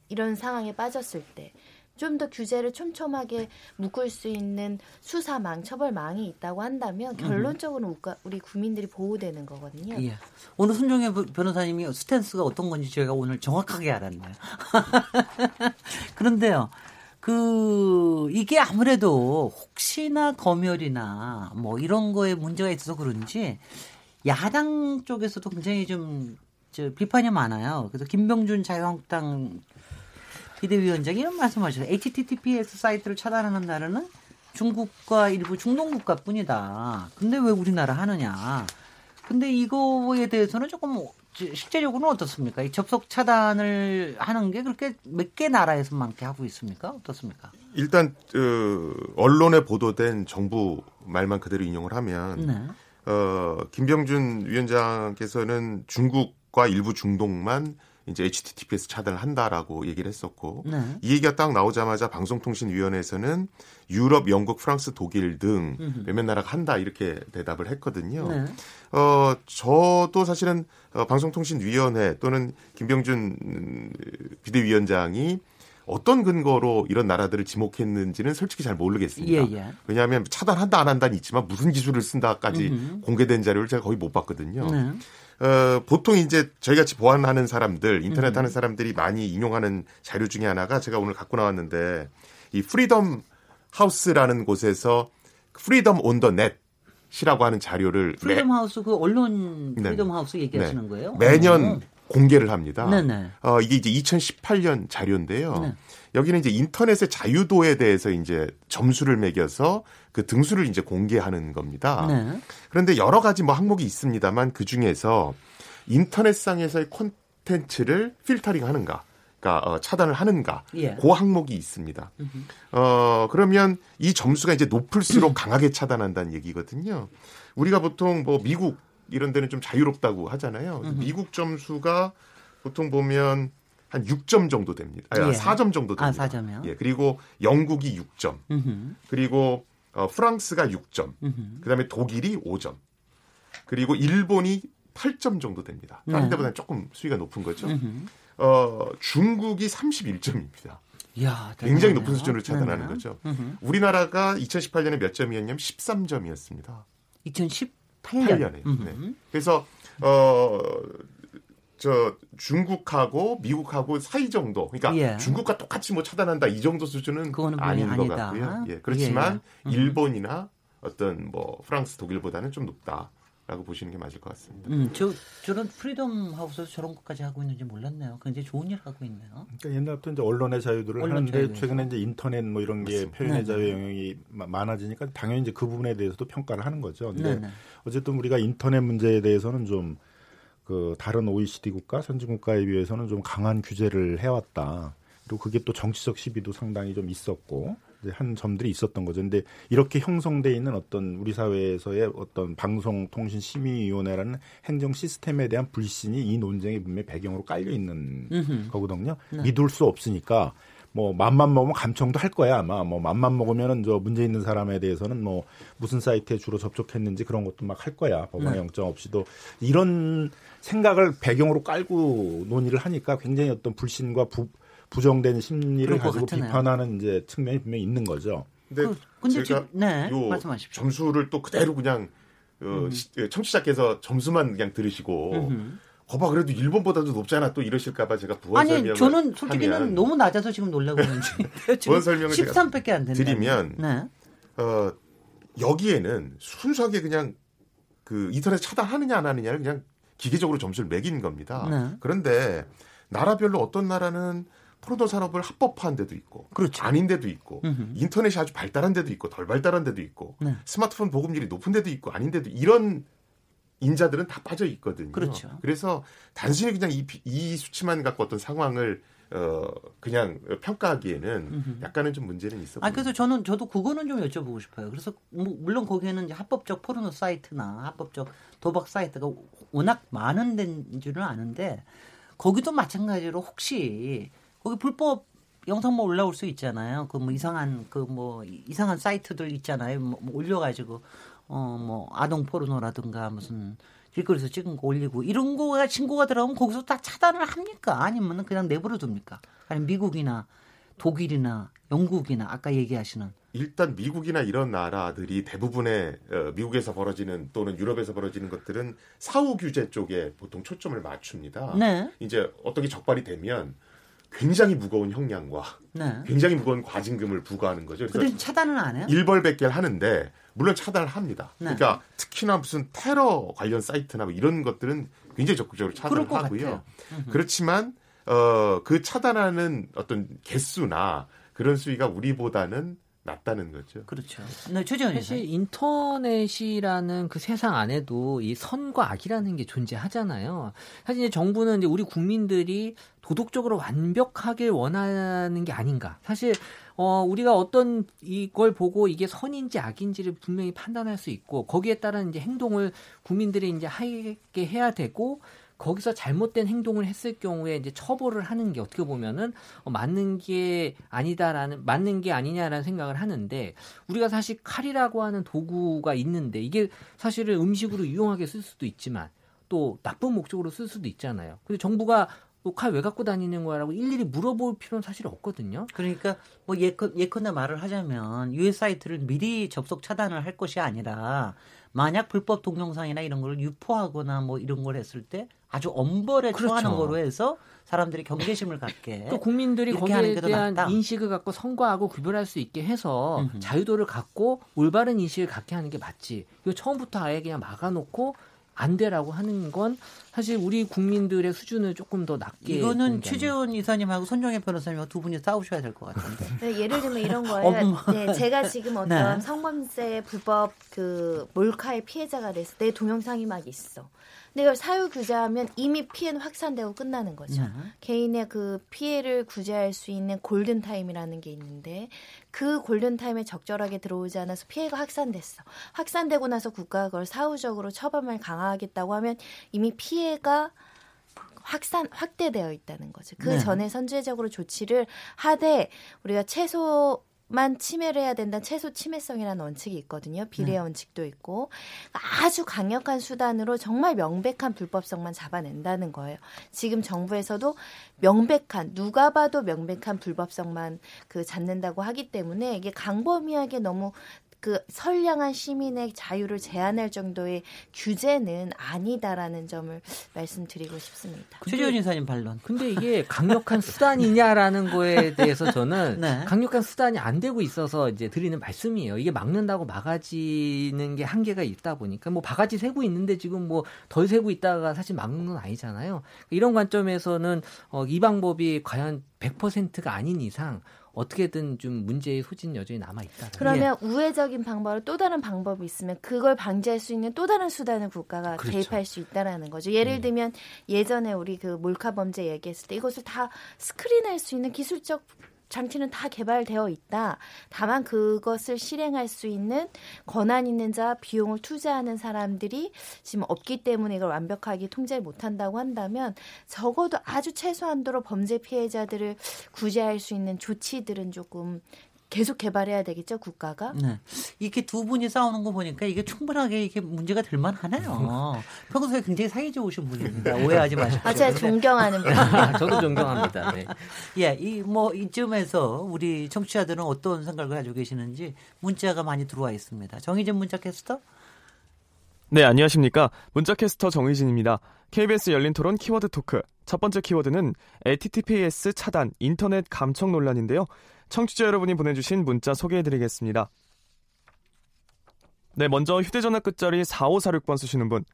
이런 상황에 빠졌을 때 좀 더 규제를 촘촘하게 묶을 수 있는 수사망, 처벌망이 있다고 한다면 결론적으로 우리 국민들이 보호되는 거거든요. 예. 오늘 손정혜 부- 변호사님이 스탠스가 어떤 건지 저희가 오늘 정확하게 알았네요. 그런데요. 그 이게 아무래도 혹시나 검열이나 뭐 이런 거에 문제가 있어서 그런지 야당 쪽에서도 굉장히 좀저 비판이 많아요. 그래서 김병준 자유한국당 비대위원장이 이런 말씀하셨어요. HTTPS 사이트를 차단하는 나라는 중국과 일부 중동 국가뿐이다. 근데 왜 우리나라 하느냐? 근데 이거에 대해서는 조금 실제적으로는 어떻습니까? 이 접속 차단을 하는 게 그렇게 몇 개 나라에서만 이렇게 하고 있습니까? 어떻습니까? 일단 어, 언론에 보도된 정부 말만 그대로 인용을 하면 네. 어, 김병준 위원장께서는 중국과 일부 중동만 이제 HTTPS 차단을 한다라고 얘기를 했었고 네. 이 얘기가 딱 나오자마자 방송통신위원회에서는 유럽, 영국, 프랑스, 독일 등 몇몇 나라가 한다 이렇게 대답을 했거든요. 네. 어, 저도 사실은 어, 방송통신위원회 또는 김병준 음, 비대위원장이 어떤 근거로 이런 나라들을 지목했는지는 솔직히 잘 모르겠습니다. 예, 예. 왜냐하면 차단한다 안 한다는 있지만 무슨 기술을 쓴다까지 음흠. 공개된 자료를 제가 거의 못 봤거든요. 네. 어, 보통 이제 저희 같이 보안하는 사람들, 인터넷 하는 사람들이 많이 인용하는 자료 중에 하나가 제가 오늘 갖고 나왔는데 이 프리덤 하우스라는 곳에서 Freedom on the Net 이라고 하는 자료를 프리덤 하우스 그 언론 네. 프리덤 하우스 얘기하시는 네. 거예요? 매년 어. 공개를 합니다. 네네. 어, 이게 이제 2018년 자료인데요. 네. 여기는 이제 인터넷의 자유도에 대해서 이제 점수를 매겨서 그 등수를 이제 공개하는 겁니다. 네. 그런데 여러 가지 뭐 항목이 있습니다만 그 중에서 인터넷상에서의 콘텐츠를 필터링 하는가, 그러니까 어, 차단을 하는가, 예. 그 항목이 있습니다. 어 그러면 이 점수가 이제 높을수록 강하게 차단한다는 얘기거든요. 우리가 보통 뭐 미국 이런 데는 좀 자유롭다고 하잖아요. 미국 점수가 보통 보면 한 6점 정도 됩니다. 아니, 예. 4점 정도 아, 됩니다. 4점이요? 예, 그리고 영국이 6점. 음흠. 그리고 어, 프랑스가 6점. 음흠. 그다음에 독일이 5점. 그리고 일본이 8점 정도 됩니다. 다른 네. 데보다는 조금 수위가 높은 거죠. 음흠. 어, 중국이 31점입니다. 이야, 굉장히. 높은 수준으로 차단하는 네네. 거죠. 음흠. 우리나라가 2018년에 몇 점이었냐면 13점이었습니다. 2018년. 8년에. 네. 그래서 어, 저 중국하고 미국하고 사이 정도. 그러니까 예. 중국과 똑같이 뭐 차단한다 이 정도 수준은 아닌 것 아니다. 같고요. 예. 그렇지만 예, 예. 음. 일본이나 어떤 뭐 프랑스, 독일보다는 좀 높다 라고 보시는 게 맞을 것 같습니다. 음, 저 저런 프리덤 하우스에서 저런 것까지 하고 있는지 몰랐네요. 굉장히 좋은 일 하고 있네요. 그러니까 옛날부터 이제 언론의 자유들을 언론 하는데 자유에서. 최근에 이제 인터넷 뭐 이런 게 맞습니다. 표현의 네네. 자유 영역이 마- 많아지니까 당연히 이제 그 부분에 대해서도 평가를 하는 거죠. 근데 네네. 어쨌든 우리가 인터넷 문제에 대해서는 좀 그 다른 OECD 국가, 선진 국가에 비해서는 좀 강한 규제를 해왔다. 그리고 그게 또 정치적 시비도 상당히 좀 있었고 이제 한 점들이 있었던 거죠. 근데 이렇게 형성돼 있는 어떤 우리 사회에서의 어떤 방송통신심의위원회라는 행정 시스템에 대한 불신이 이 논쟁의 분명히 배경으로 깔려 있는. 거거든요. 믿을 수 없으니까 뭐 맘만 먹으면 감청도 할 거야 아마 뭐 맘만 먹으면은 저 문제 있는 사람에 대해서는 뭐 무슨 사이트에 주로 접촉했는지 그런 것도 막 할 거야 법원 네. 영장 없이도 이런 생각을 배경으로 깔고 논의를 하니까 굉장히 어떤 불신과 부, 부정된 심리를 가지고 같으네요. 비판하는 이제 측면이 분명히 있는 거죠. 근데 그, 근데 제가 지, 네, 요 말씀하십시오. 점수를 또 그대로 그냥 어, 시- 청취자께서 점수만 그냥 들으시고 음흠. 거봐 그래도 일본보다도 높잖아 또 이러실까봐 제가 부원 아니 설명을 저는 솔직히는 하면 너무 낮아서 지금 놀라고 있는지 부원 설명을 제가 13밖에 안 된다. 드리면 네. 어, 여기에는 순수하게 그냥 그 인터넷 차단하느냐 안 하느냐를 그냥 기계적으로 점수를 매기는 겁니다. 네. 그런데 나라별로 어떤 나라는 포르노 산업을 합법화한 데도 있고 그렇죠. 아닌 데도 있고 음흠. 인터넷이 아주 발달한 데도 있고 덜 발달한 데도 있고 네. 스마트폰 보급률이 높은 데도 있고 아닌 데도 이런 인자들은 다 빠져 있거든요. 그렇죠. 그래서 단순히 그냥 이, 비- 이 수치만 갖고 어떤 상황을 어 그냥 평가하기에는 약간은 좀 문제는 있어. 아 그래서 저는 저도 그거는 좀 여쭤보고 싶어요. 그래서 뭐 물론 거기에는 이제 합법적 포르노 사이트나 합법적 도박 사이트가 워낙 많은 데인 줄은 아는데 거기도 마찬가지로 혹시 거기 불법 영상만 올라올 수 있잖아요. 그 뭐 이상한 그 뭐 이상한 사이트들 있잖아요. 뭐, 뭐 올려가지고 어 뭐 아동 포르노라든가 무슨 길거리에서 찍은 거 올리고 이런 거가 신고가 들어가면 거기서 다 차단을 합니까? 아니면 그냥 내버려 둡니까? 아니면 미국이나 독일이나 영국이나 아까 얘기하시는 일단 미국이나 이런 나라들이 대부분의 어, 미국에서 벌어지는 또는 유럽에서 벌어지는 것들은 사후 규제 쪽에 보통 초점을 맞춥니다. 네. 이제 어떤 게 적발이 되면 굉장히 무거운 형량과 네. 굉장히 무거운 과징금을 부과하는 거죠. 그래서 차단은 안 해요? 일벌백계를 하는데 물론 차단을 합니다. 네. 그러니까 특히나 무슨 테러 관련 사이트나 뭐 이런 것들은 굉장히 적극적으로 차단을 하고요. 그렇지만 어, 그 차단하는 어떤 개수나 그런 수위가 우리보다는 낮다는 거죠. 그렇죠. 네, 최재현 사실. 인터넷이라는 그 세상 안에도 이 선과 악이라는 게 존재하잖아요. 사실 이제 정부는 이제 우리 국민들이 도덕적으로 완벽하길 원하는 게 아닌가. 사실 어 우리가 어떤 이걸 보고 이게 선인지 악인지를 분명히 판단할 수 있고 거기에 따른 이제 행동을 국민들이 이제 하게 해야 되고 거기서 잘못된 행동을 했을 경우에 이제 처벌을 하는 게 어떻게 보면은 어, 맞는 게 아니다라는 맞는 게 아니냐라는 생각을 하는데 우리가 사실 칼이라고 하는 도구가 있는데 이게 사실은 음식으로 유용하게 쓸 수도 있지만 또 나쁜 목적으로 쓸 수도 있잖아요. 근데 정부가 칼왜 갖고 다니는 거야라고 일일이 물어볼 필요는 사실 없거든요. 그러니까 뭐 예컨 예컨대 말을 하자면 US 사이트를 미리 접속 차단을 할 것이 아니라 만약 불법 동영상이나 이런 걸 유포하거나 뭐 이런 걸 했을 때 아주 엄벌에 그렇죠. 처하는 거로 해서 사람들이 경계심을 갖게 또 국민들이 거기에 대한 낫다. 인식을 갖고 선거하고 구별할 수 있게 해서 음흠. 자유도를 갖고 올바른 인식을 갖게 하는 게 맞지. 이거 처음부터 아예 그냥 막아놓고 안 되라고 하는 건 사실 우리 국민들의 수준을 조금 더 낮게 이거는 최재원 이사님하고 손정혜 변호사님하고 두 분이 싸우셔야 될 것 같은데. 네, 예를 들면 이런 거예요. 네, 제가 지금 어떤 네. 성범죄 불법 그 몰카의 피해자가 됐을 때 동영상이 막 있어. 근데 이걸 사유 규제하면 이미 피해는 확산되고 끝나는 거죠. 네. 개인의 그 피해를 구제할 수 있는 골든 타임이라는 게 있는데 그 골든 타임에 적절하게 들어오지 않아서 피해가 확산됐어. 확산되고 나서 국가가 그걸 사후적으로 처벌을 강화하겠다고 하면 이미 피해가 확산 확대되어 있다는 거죠. 그 네. 전에 선제적으로 조치를 하되 우리가 최소 만 침해를 해야 된다. 최소 침해성이라는 원칙이 있거든요. 비례 네. 원칙도 있고 아주 강력한 수단으로 정말 명백한 불법성만 잡아낸다는 거예요. 지금 정부에서도 명백한 누가 봐도 명백한 불법성만 그 잡는다고 하기 때문에 이게 강범위하게 너무 그 선량한 시민의 자유를 제한할 정도의 규제는 아니다라는 점을 말씀드리고 싶습니다. 최재원 이사님 반론. 근데 이게 강력한 수단이냐라는 거에 대해서 저는 네. 강력한 수단이 안 되고 있어서 이제 드리는 말씀이에요. 이게 막는다고 막아지는 게 한계가 있다 보니까 뭐 바가지 세고 있는데 지금 뭐 덜 세고 있다가 사실 막는 건 아니잖아요. 이런 관점에서는 어, 이 방법이 과연 100%가 아닌 이상 어떻게든 좀 문제의 소진 여전히 남아 있다. 그러면 우회적인 방법으로 또 다른 방법이 있으면 그걸 방지할 수 있는 또 다른 수단을 국가가 그렇죠. 개입할 수 있다라는 거죠. 예를 들면 예전에 우리 그 몰카 범죄 얘기했을 때 이것을 다 스크린할 수 있는 기술적 장치는 다 개발되어 있다. 다만 그것을 실행할 수 있는 권한 있는 자, 비용을 투자하는 사람들이 지금 없기 때문에 이걸 완벽하게 통제를 못한다고 한다면 적어도 아주 최소한도로 범죄 피해자들을 구제할 수 있는 조치들은 조금 계속 개발해야 되겠죠, 국가가? 네. 이렇게 두 분이 싸우는 거 보니까 이게 충분하게 이게 문제가 될 만하네요. 평소에 굉장히 사이 좋으신 분입니다. 오해하지 마십시오. 아, 제가 존경하는 분. 저도 존경합니다. 네. 예, 이 뭐 이쯤에서 우리 청취자들은 어떤 생각을 가지고 계시는지 문자가 많이 들어와 있습니다. 정희진 문자 캐스터. 네, 안녕하십니까. 문자캐스터 정의진입니다. KBS 열린 토론 키워드 토크. 첫 번째 키워드는 HTTPS 차단, 인터넷 감청 논란인데요. 청취자 여러분이 보내주신 문자 소개해드리겠습니다. 네, 먼저 휴대전화 끝자리 4546번 쓰시는 분.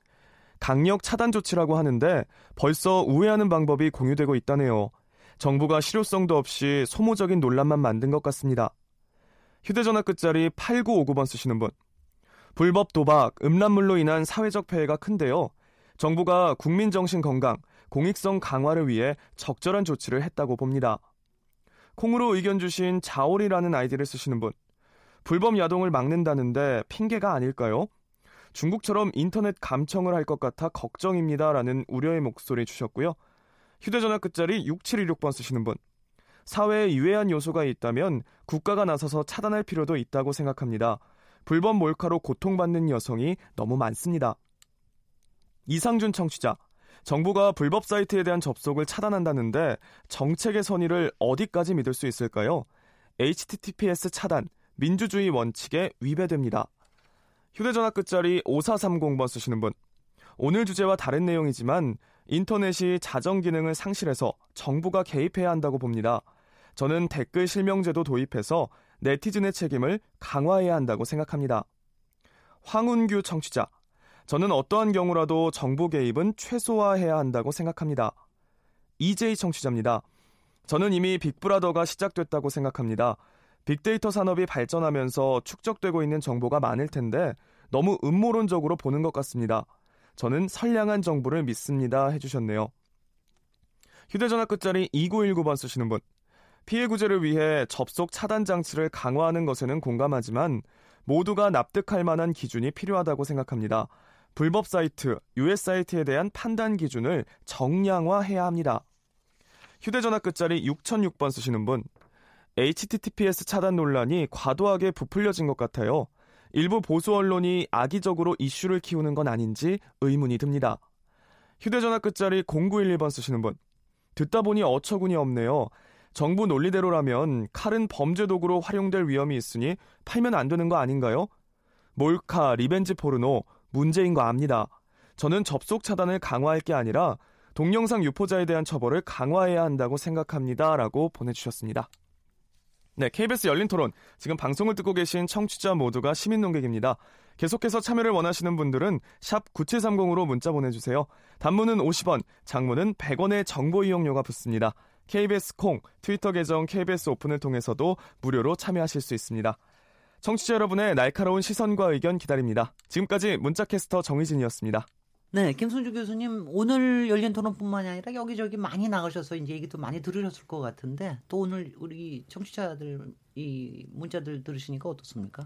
강력 차단 조치라고 하는데 벌써 우회하는 방법이 공유되고 있다네요. 정부가 실효성도 없이 소모적인 논란만 만든 것 같습니다. 휴대전화 끝자리 8959번 쓰시는 분. 불법 도박, 음란물로 인한 사회적 폐해가 큰데요. 정부가 국민 정신 건강, 공익성 강화를 위해 적절한 조치를 했다고 봅니다. 콩으로 의견 주신 자올이라는 아이디를 쓰시는 분. 불법 야동을 막는다는데 핑계가 아닐까요? 중국처럼 인터넷 감청을 할 것 같아 걱정입니다라는 우려의 목소리 주셨고요. 휴대전화 끝자리 6716번 쓰시는 분. 사회에 유해한 요소가 있다면 국가가 나서서 차단할 필요도 있다고 생각합니다. 불법 몰카로 고통받는 여성이 너무 많습니다. 이상준 청취자, 정부가 불법 사이트에 대한 접속을 차단한다는데 정책의 선의를 어디까지 믿을 수 있을까요? HTTPS 차단, 민주주의 원칙에 위배됩니다. 휴대전화 끝자리 5430번 쓰시는 분. 오늘 주제와 다른 내용이지만 인터넷이 자정 기능을 상실해서 정부가 개입해야 한다고 봅니다. 저는 댓글 실명제도 도입해서 네티즌의 책임을 강화해야 한다고 생각합니다. 황운규 청취자. 저는 어떠한 경우라도 정부 개입은 최소화해야 한다고 생각합니다. 이재희 청취자입니다. 저는 이미 빅브라더가 시작됐다고 생각합니다. 빅데이터 산업이 발전하면서 축적되고 있는 정보가 많을 텐데 너무 음모론적으로 보는 것 같습니다. 저는 선량한 정부를 믿습니다. 해주셨네요. 휴대전화 끝자리 2919번 쓰시는 분. 피해 구제를 위해 접속 차단 장치를 강화하는 것에는 공감하지만 모두가 납득할 만한 기준이 필요하다고 생각합니다. 불법 사이트, US 사이트에 대한 판단 기준을 정량화해야 합니다. 휴대전화 끝자리 6006번 쓰시는 분. HTTPS 차단 논란이 과도하게 부풀려진 것 같아요. 일부 보수 언론이 악의적으로 이슈를 키우는 건 아닌지 의문이 듭니다. 휴대전화 끝자리 0911번 쓰시는 분. 듣다 보니 어처구니 없네요. 정부 논리대로라면 칼은 범죄 도구로 활용될 위험이 있으니 팔면 안 되는 거 아닌가요? 몰카, 리벤지 포르노, 문제인 거 압니다. 저는 접속 차단을 강화할 게 아니라 동영상 유포자에 대한 처벌을 강화해야 한다고 생각합니다. 라고 보내주셨습니다. 네, KBS 열린 토론. 지금 방송을 듣고 계신 청취자 모두가 시민 농객입니다. 계속해서 참여를 원하시는 분들은 샵 9730으로 문자 보내주세요. 단문은 50원, 장문은 100원의 정보 이용료가 붙습니다. KBS 콩, 트위터 계정 KBS 오픈을 통해서도 무료로 참여하실 수 있습니다. 청취자 여러분의 날카로운 시선과 의견 기다립니다. 지금까지 문자캐스터 정희진이었습니다. 네, 김순주 교수님 오늘 열린 토론뿐만이 아니라 여기저기 많이 나가셔서 이제 얘기도 많이 들으셨을 것 같은데 또 오늘 우리 청취자들 이 문자들 들으시니까 어떻습니까?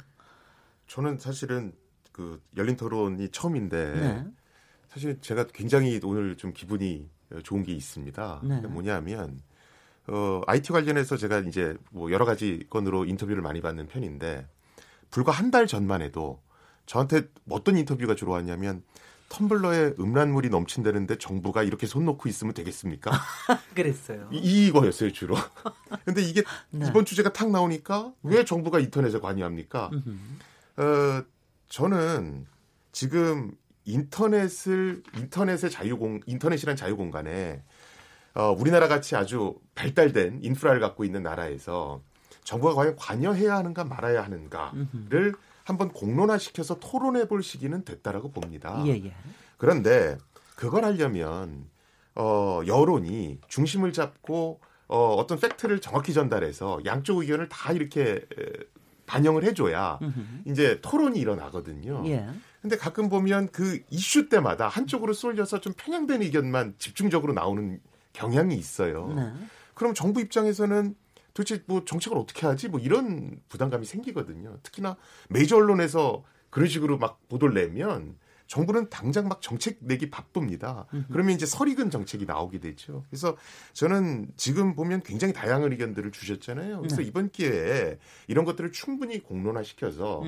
저는 사실은 그 열린 토론이 처음인데 네. 사실 제가 굉장히 오늘 좀 기분이 좋은 게 있습니다. 네. 그게 뭐냐면 어 IT 관련해서 제가 이제 뭐 여러 가지 건으로 인터뷰를 많이 받는 편인데 불과 한 달 전만 해도 저한테 어떤 인터뷰가 주로 왔냐면 텀블러에 음란물이 넘친다는데 정부가 이렇게 손 놓고 있으면 되겠습니까? 그랬어요. 이, 이거였어요 주로. 근데 이게 네. 이번 주제가 탁 나오니까 왜 정부가 인터넷에 관여합니까? 어, 저는 지금 인터넷을 인터넷의 자유공 인터넷이란 자유공간에 어, 우리나라 같이 아주 발달된 인프라를 갖고 있는 나라에서 정부가 과연 관여해야 하는가 말아야 하는가를 한번 공론화시켜서 토론해 볼 시기는 됐다라고 봅니다. 예, 예. 그런데 그걸 하려면 어, 여론이 중심을 잡고 어, 어떤 팩트를 정확히 전달해서 양쪽 의견을 다 이렇게 에, 반영을 해줘야 이제 토론이 일어나거든요. 예. 근데 가끔 보면 그 이슈 때마다 한쪽으로 쏠려서 좀 편향된 의견만 집중적으로 나오는 경향이 있어요. 네. 그럼 정부 입장에서는 도대체 뭐 정책을 어떻게 하지? 뭐 이런 부담감이 생기거든요. 특히나 메이저 언론에서 그런 식으로 막 보도를 내면 정부는 당장 막 정책 내기 바쁩니다. 그러면 이제 설익은 정책이 나오게 되죠. 그래서 저는 지금 보면 굉장히 다양한 의견들을 주셨잖아요. 그래서 네. 이번 기회에 이런 것들을 충분히 공론화 시켜서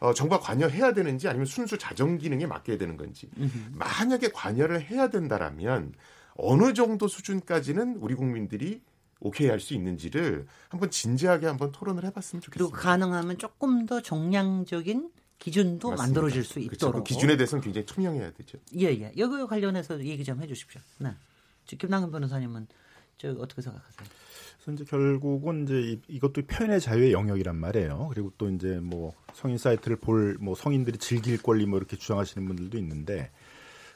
어, 정부가 관여해야 되는지 아니면 순수 자정 기능에 맡겨야 되는 건지 만약에 관여를 해야 된다라면 어느 정도 수준까지는 우리 국민들이 오케이 할 수 있는지를 한번 진지하게 한번 토론을 해봤으면 그리고 좋겠습니다. 가능하면 조금 더 정량적인 기준도 맞습니다. 만들어질 수 그렇죠. 있도록 그 기준에 대해서는 굉장히 투명해야 되죠. 예, 예. 여기 관련해서 얘기 좀 해주십시오. 네. 저 김남근 변호사님은 저 어떻게 생각하세요? 그래서 이제 결국은 이제 이- 이것도 표현의 자유의 영역이란 말이에요. 그리고 또 이제 뭐 성인 사이트를 볼 뭐 성인들이 즐길 권리 뭐 이렇게 주장하시는 분들도 있는데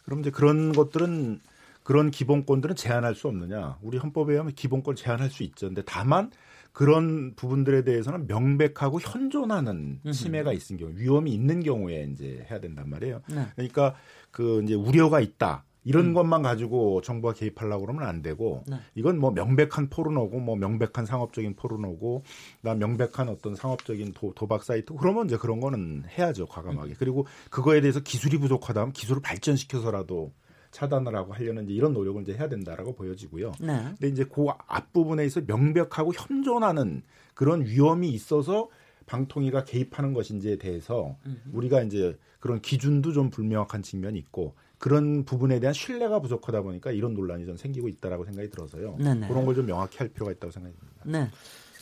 그럼 이제 그런 것들은 그런 기본권들은 제한할 수 없느냐? 우리 헌법에 의하면 기본권 제한할 수 있죠. 근데 다만 그런 부분들에 대해서는 명백하고 현존하는 침해가 있는 경우, 위험이 있는 경우에 이제 해야 된단 말이에요. 네. 그러니까 그 이제 우려가 있다. 이런 것만 가지고 정부가 개입하려고 그러면 안 되고 네. 이건 뭐 명백한 포르노고 뭐 명백한 상업적인 포르노고 그다음 명백한 어떤 상업적인 도, 도박 사이트 그러면 이제 그런 거는 해야죠 과감하게 그리고 그거에 대해서 기술이 부족하다면 기술을 발전시켜서라도 차단을 하고 하려는 이제 이런 노력을 이제 해야 된다라고 보여지고요. 네. 근데 이제 그 앞부분에 있어 명백하고 현존하는 그런 위험이 있어서 방통위가 개입하는 것인지에 대해서 음. 우리가 이제 그런 기준도 좀 불명확한 측면이 있고 그런 부분에 대한 신뢰가 부족하다 보니까 이런 논란이 좀 생기고 있다라고 생각이 들어서요. 네네. 그런 걸 좀 명확히 할 필요가 있다고 생각이 듭니다. 네.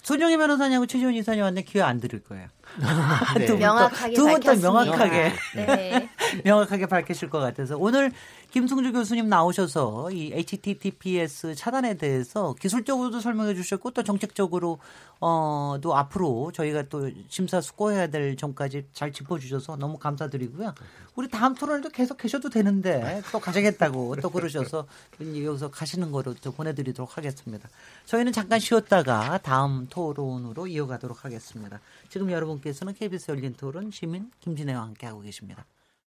손정희 변호사님하고 최지원 이사님 왔는데 기회 안 드릴 거예요. 네. 두 명확하게 밝혔습니다. 명확하게 네. 명확하게 밝히실 것 같아서 오늘 김승주 교수님 나오셔서 이 HTTPS 차단에 대해서 기술적으로도 설명해 주셨고 또 정책적으로 어또 앞으로 저희가 또 심사숙고해야 될 점까지 잘 짚어주셔서 너무 감사드리고요. 우리 다음 토론에도 계속 계셔도 되는데 또 가자겠다고 또 그러셔서 여기서 가시는 거로 또 보내드리도록 하겠습니다. 저희는 잠깐 쉬었다가 다음 토론으로 이어가도록 하겠습니다. 지금 여러분께서는 KBS 열린 토론 시민 김진애와 함께하고 계십니다.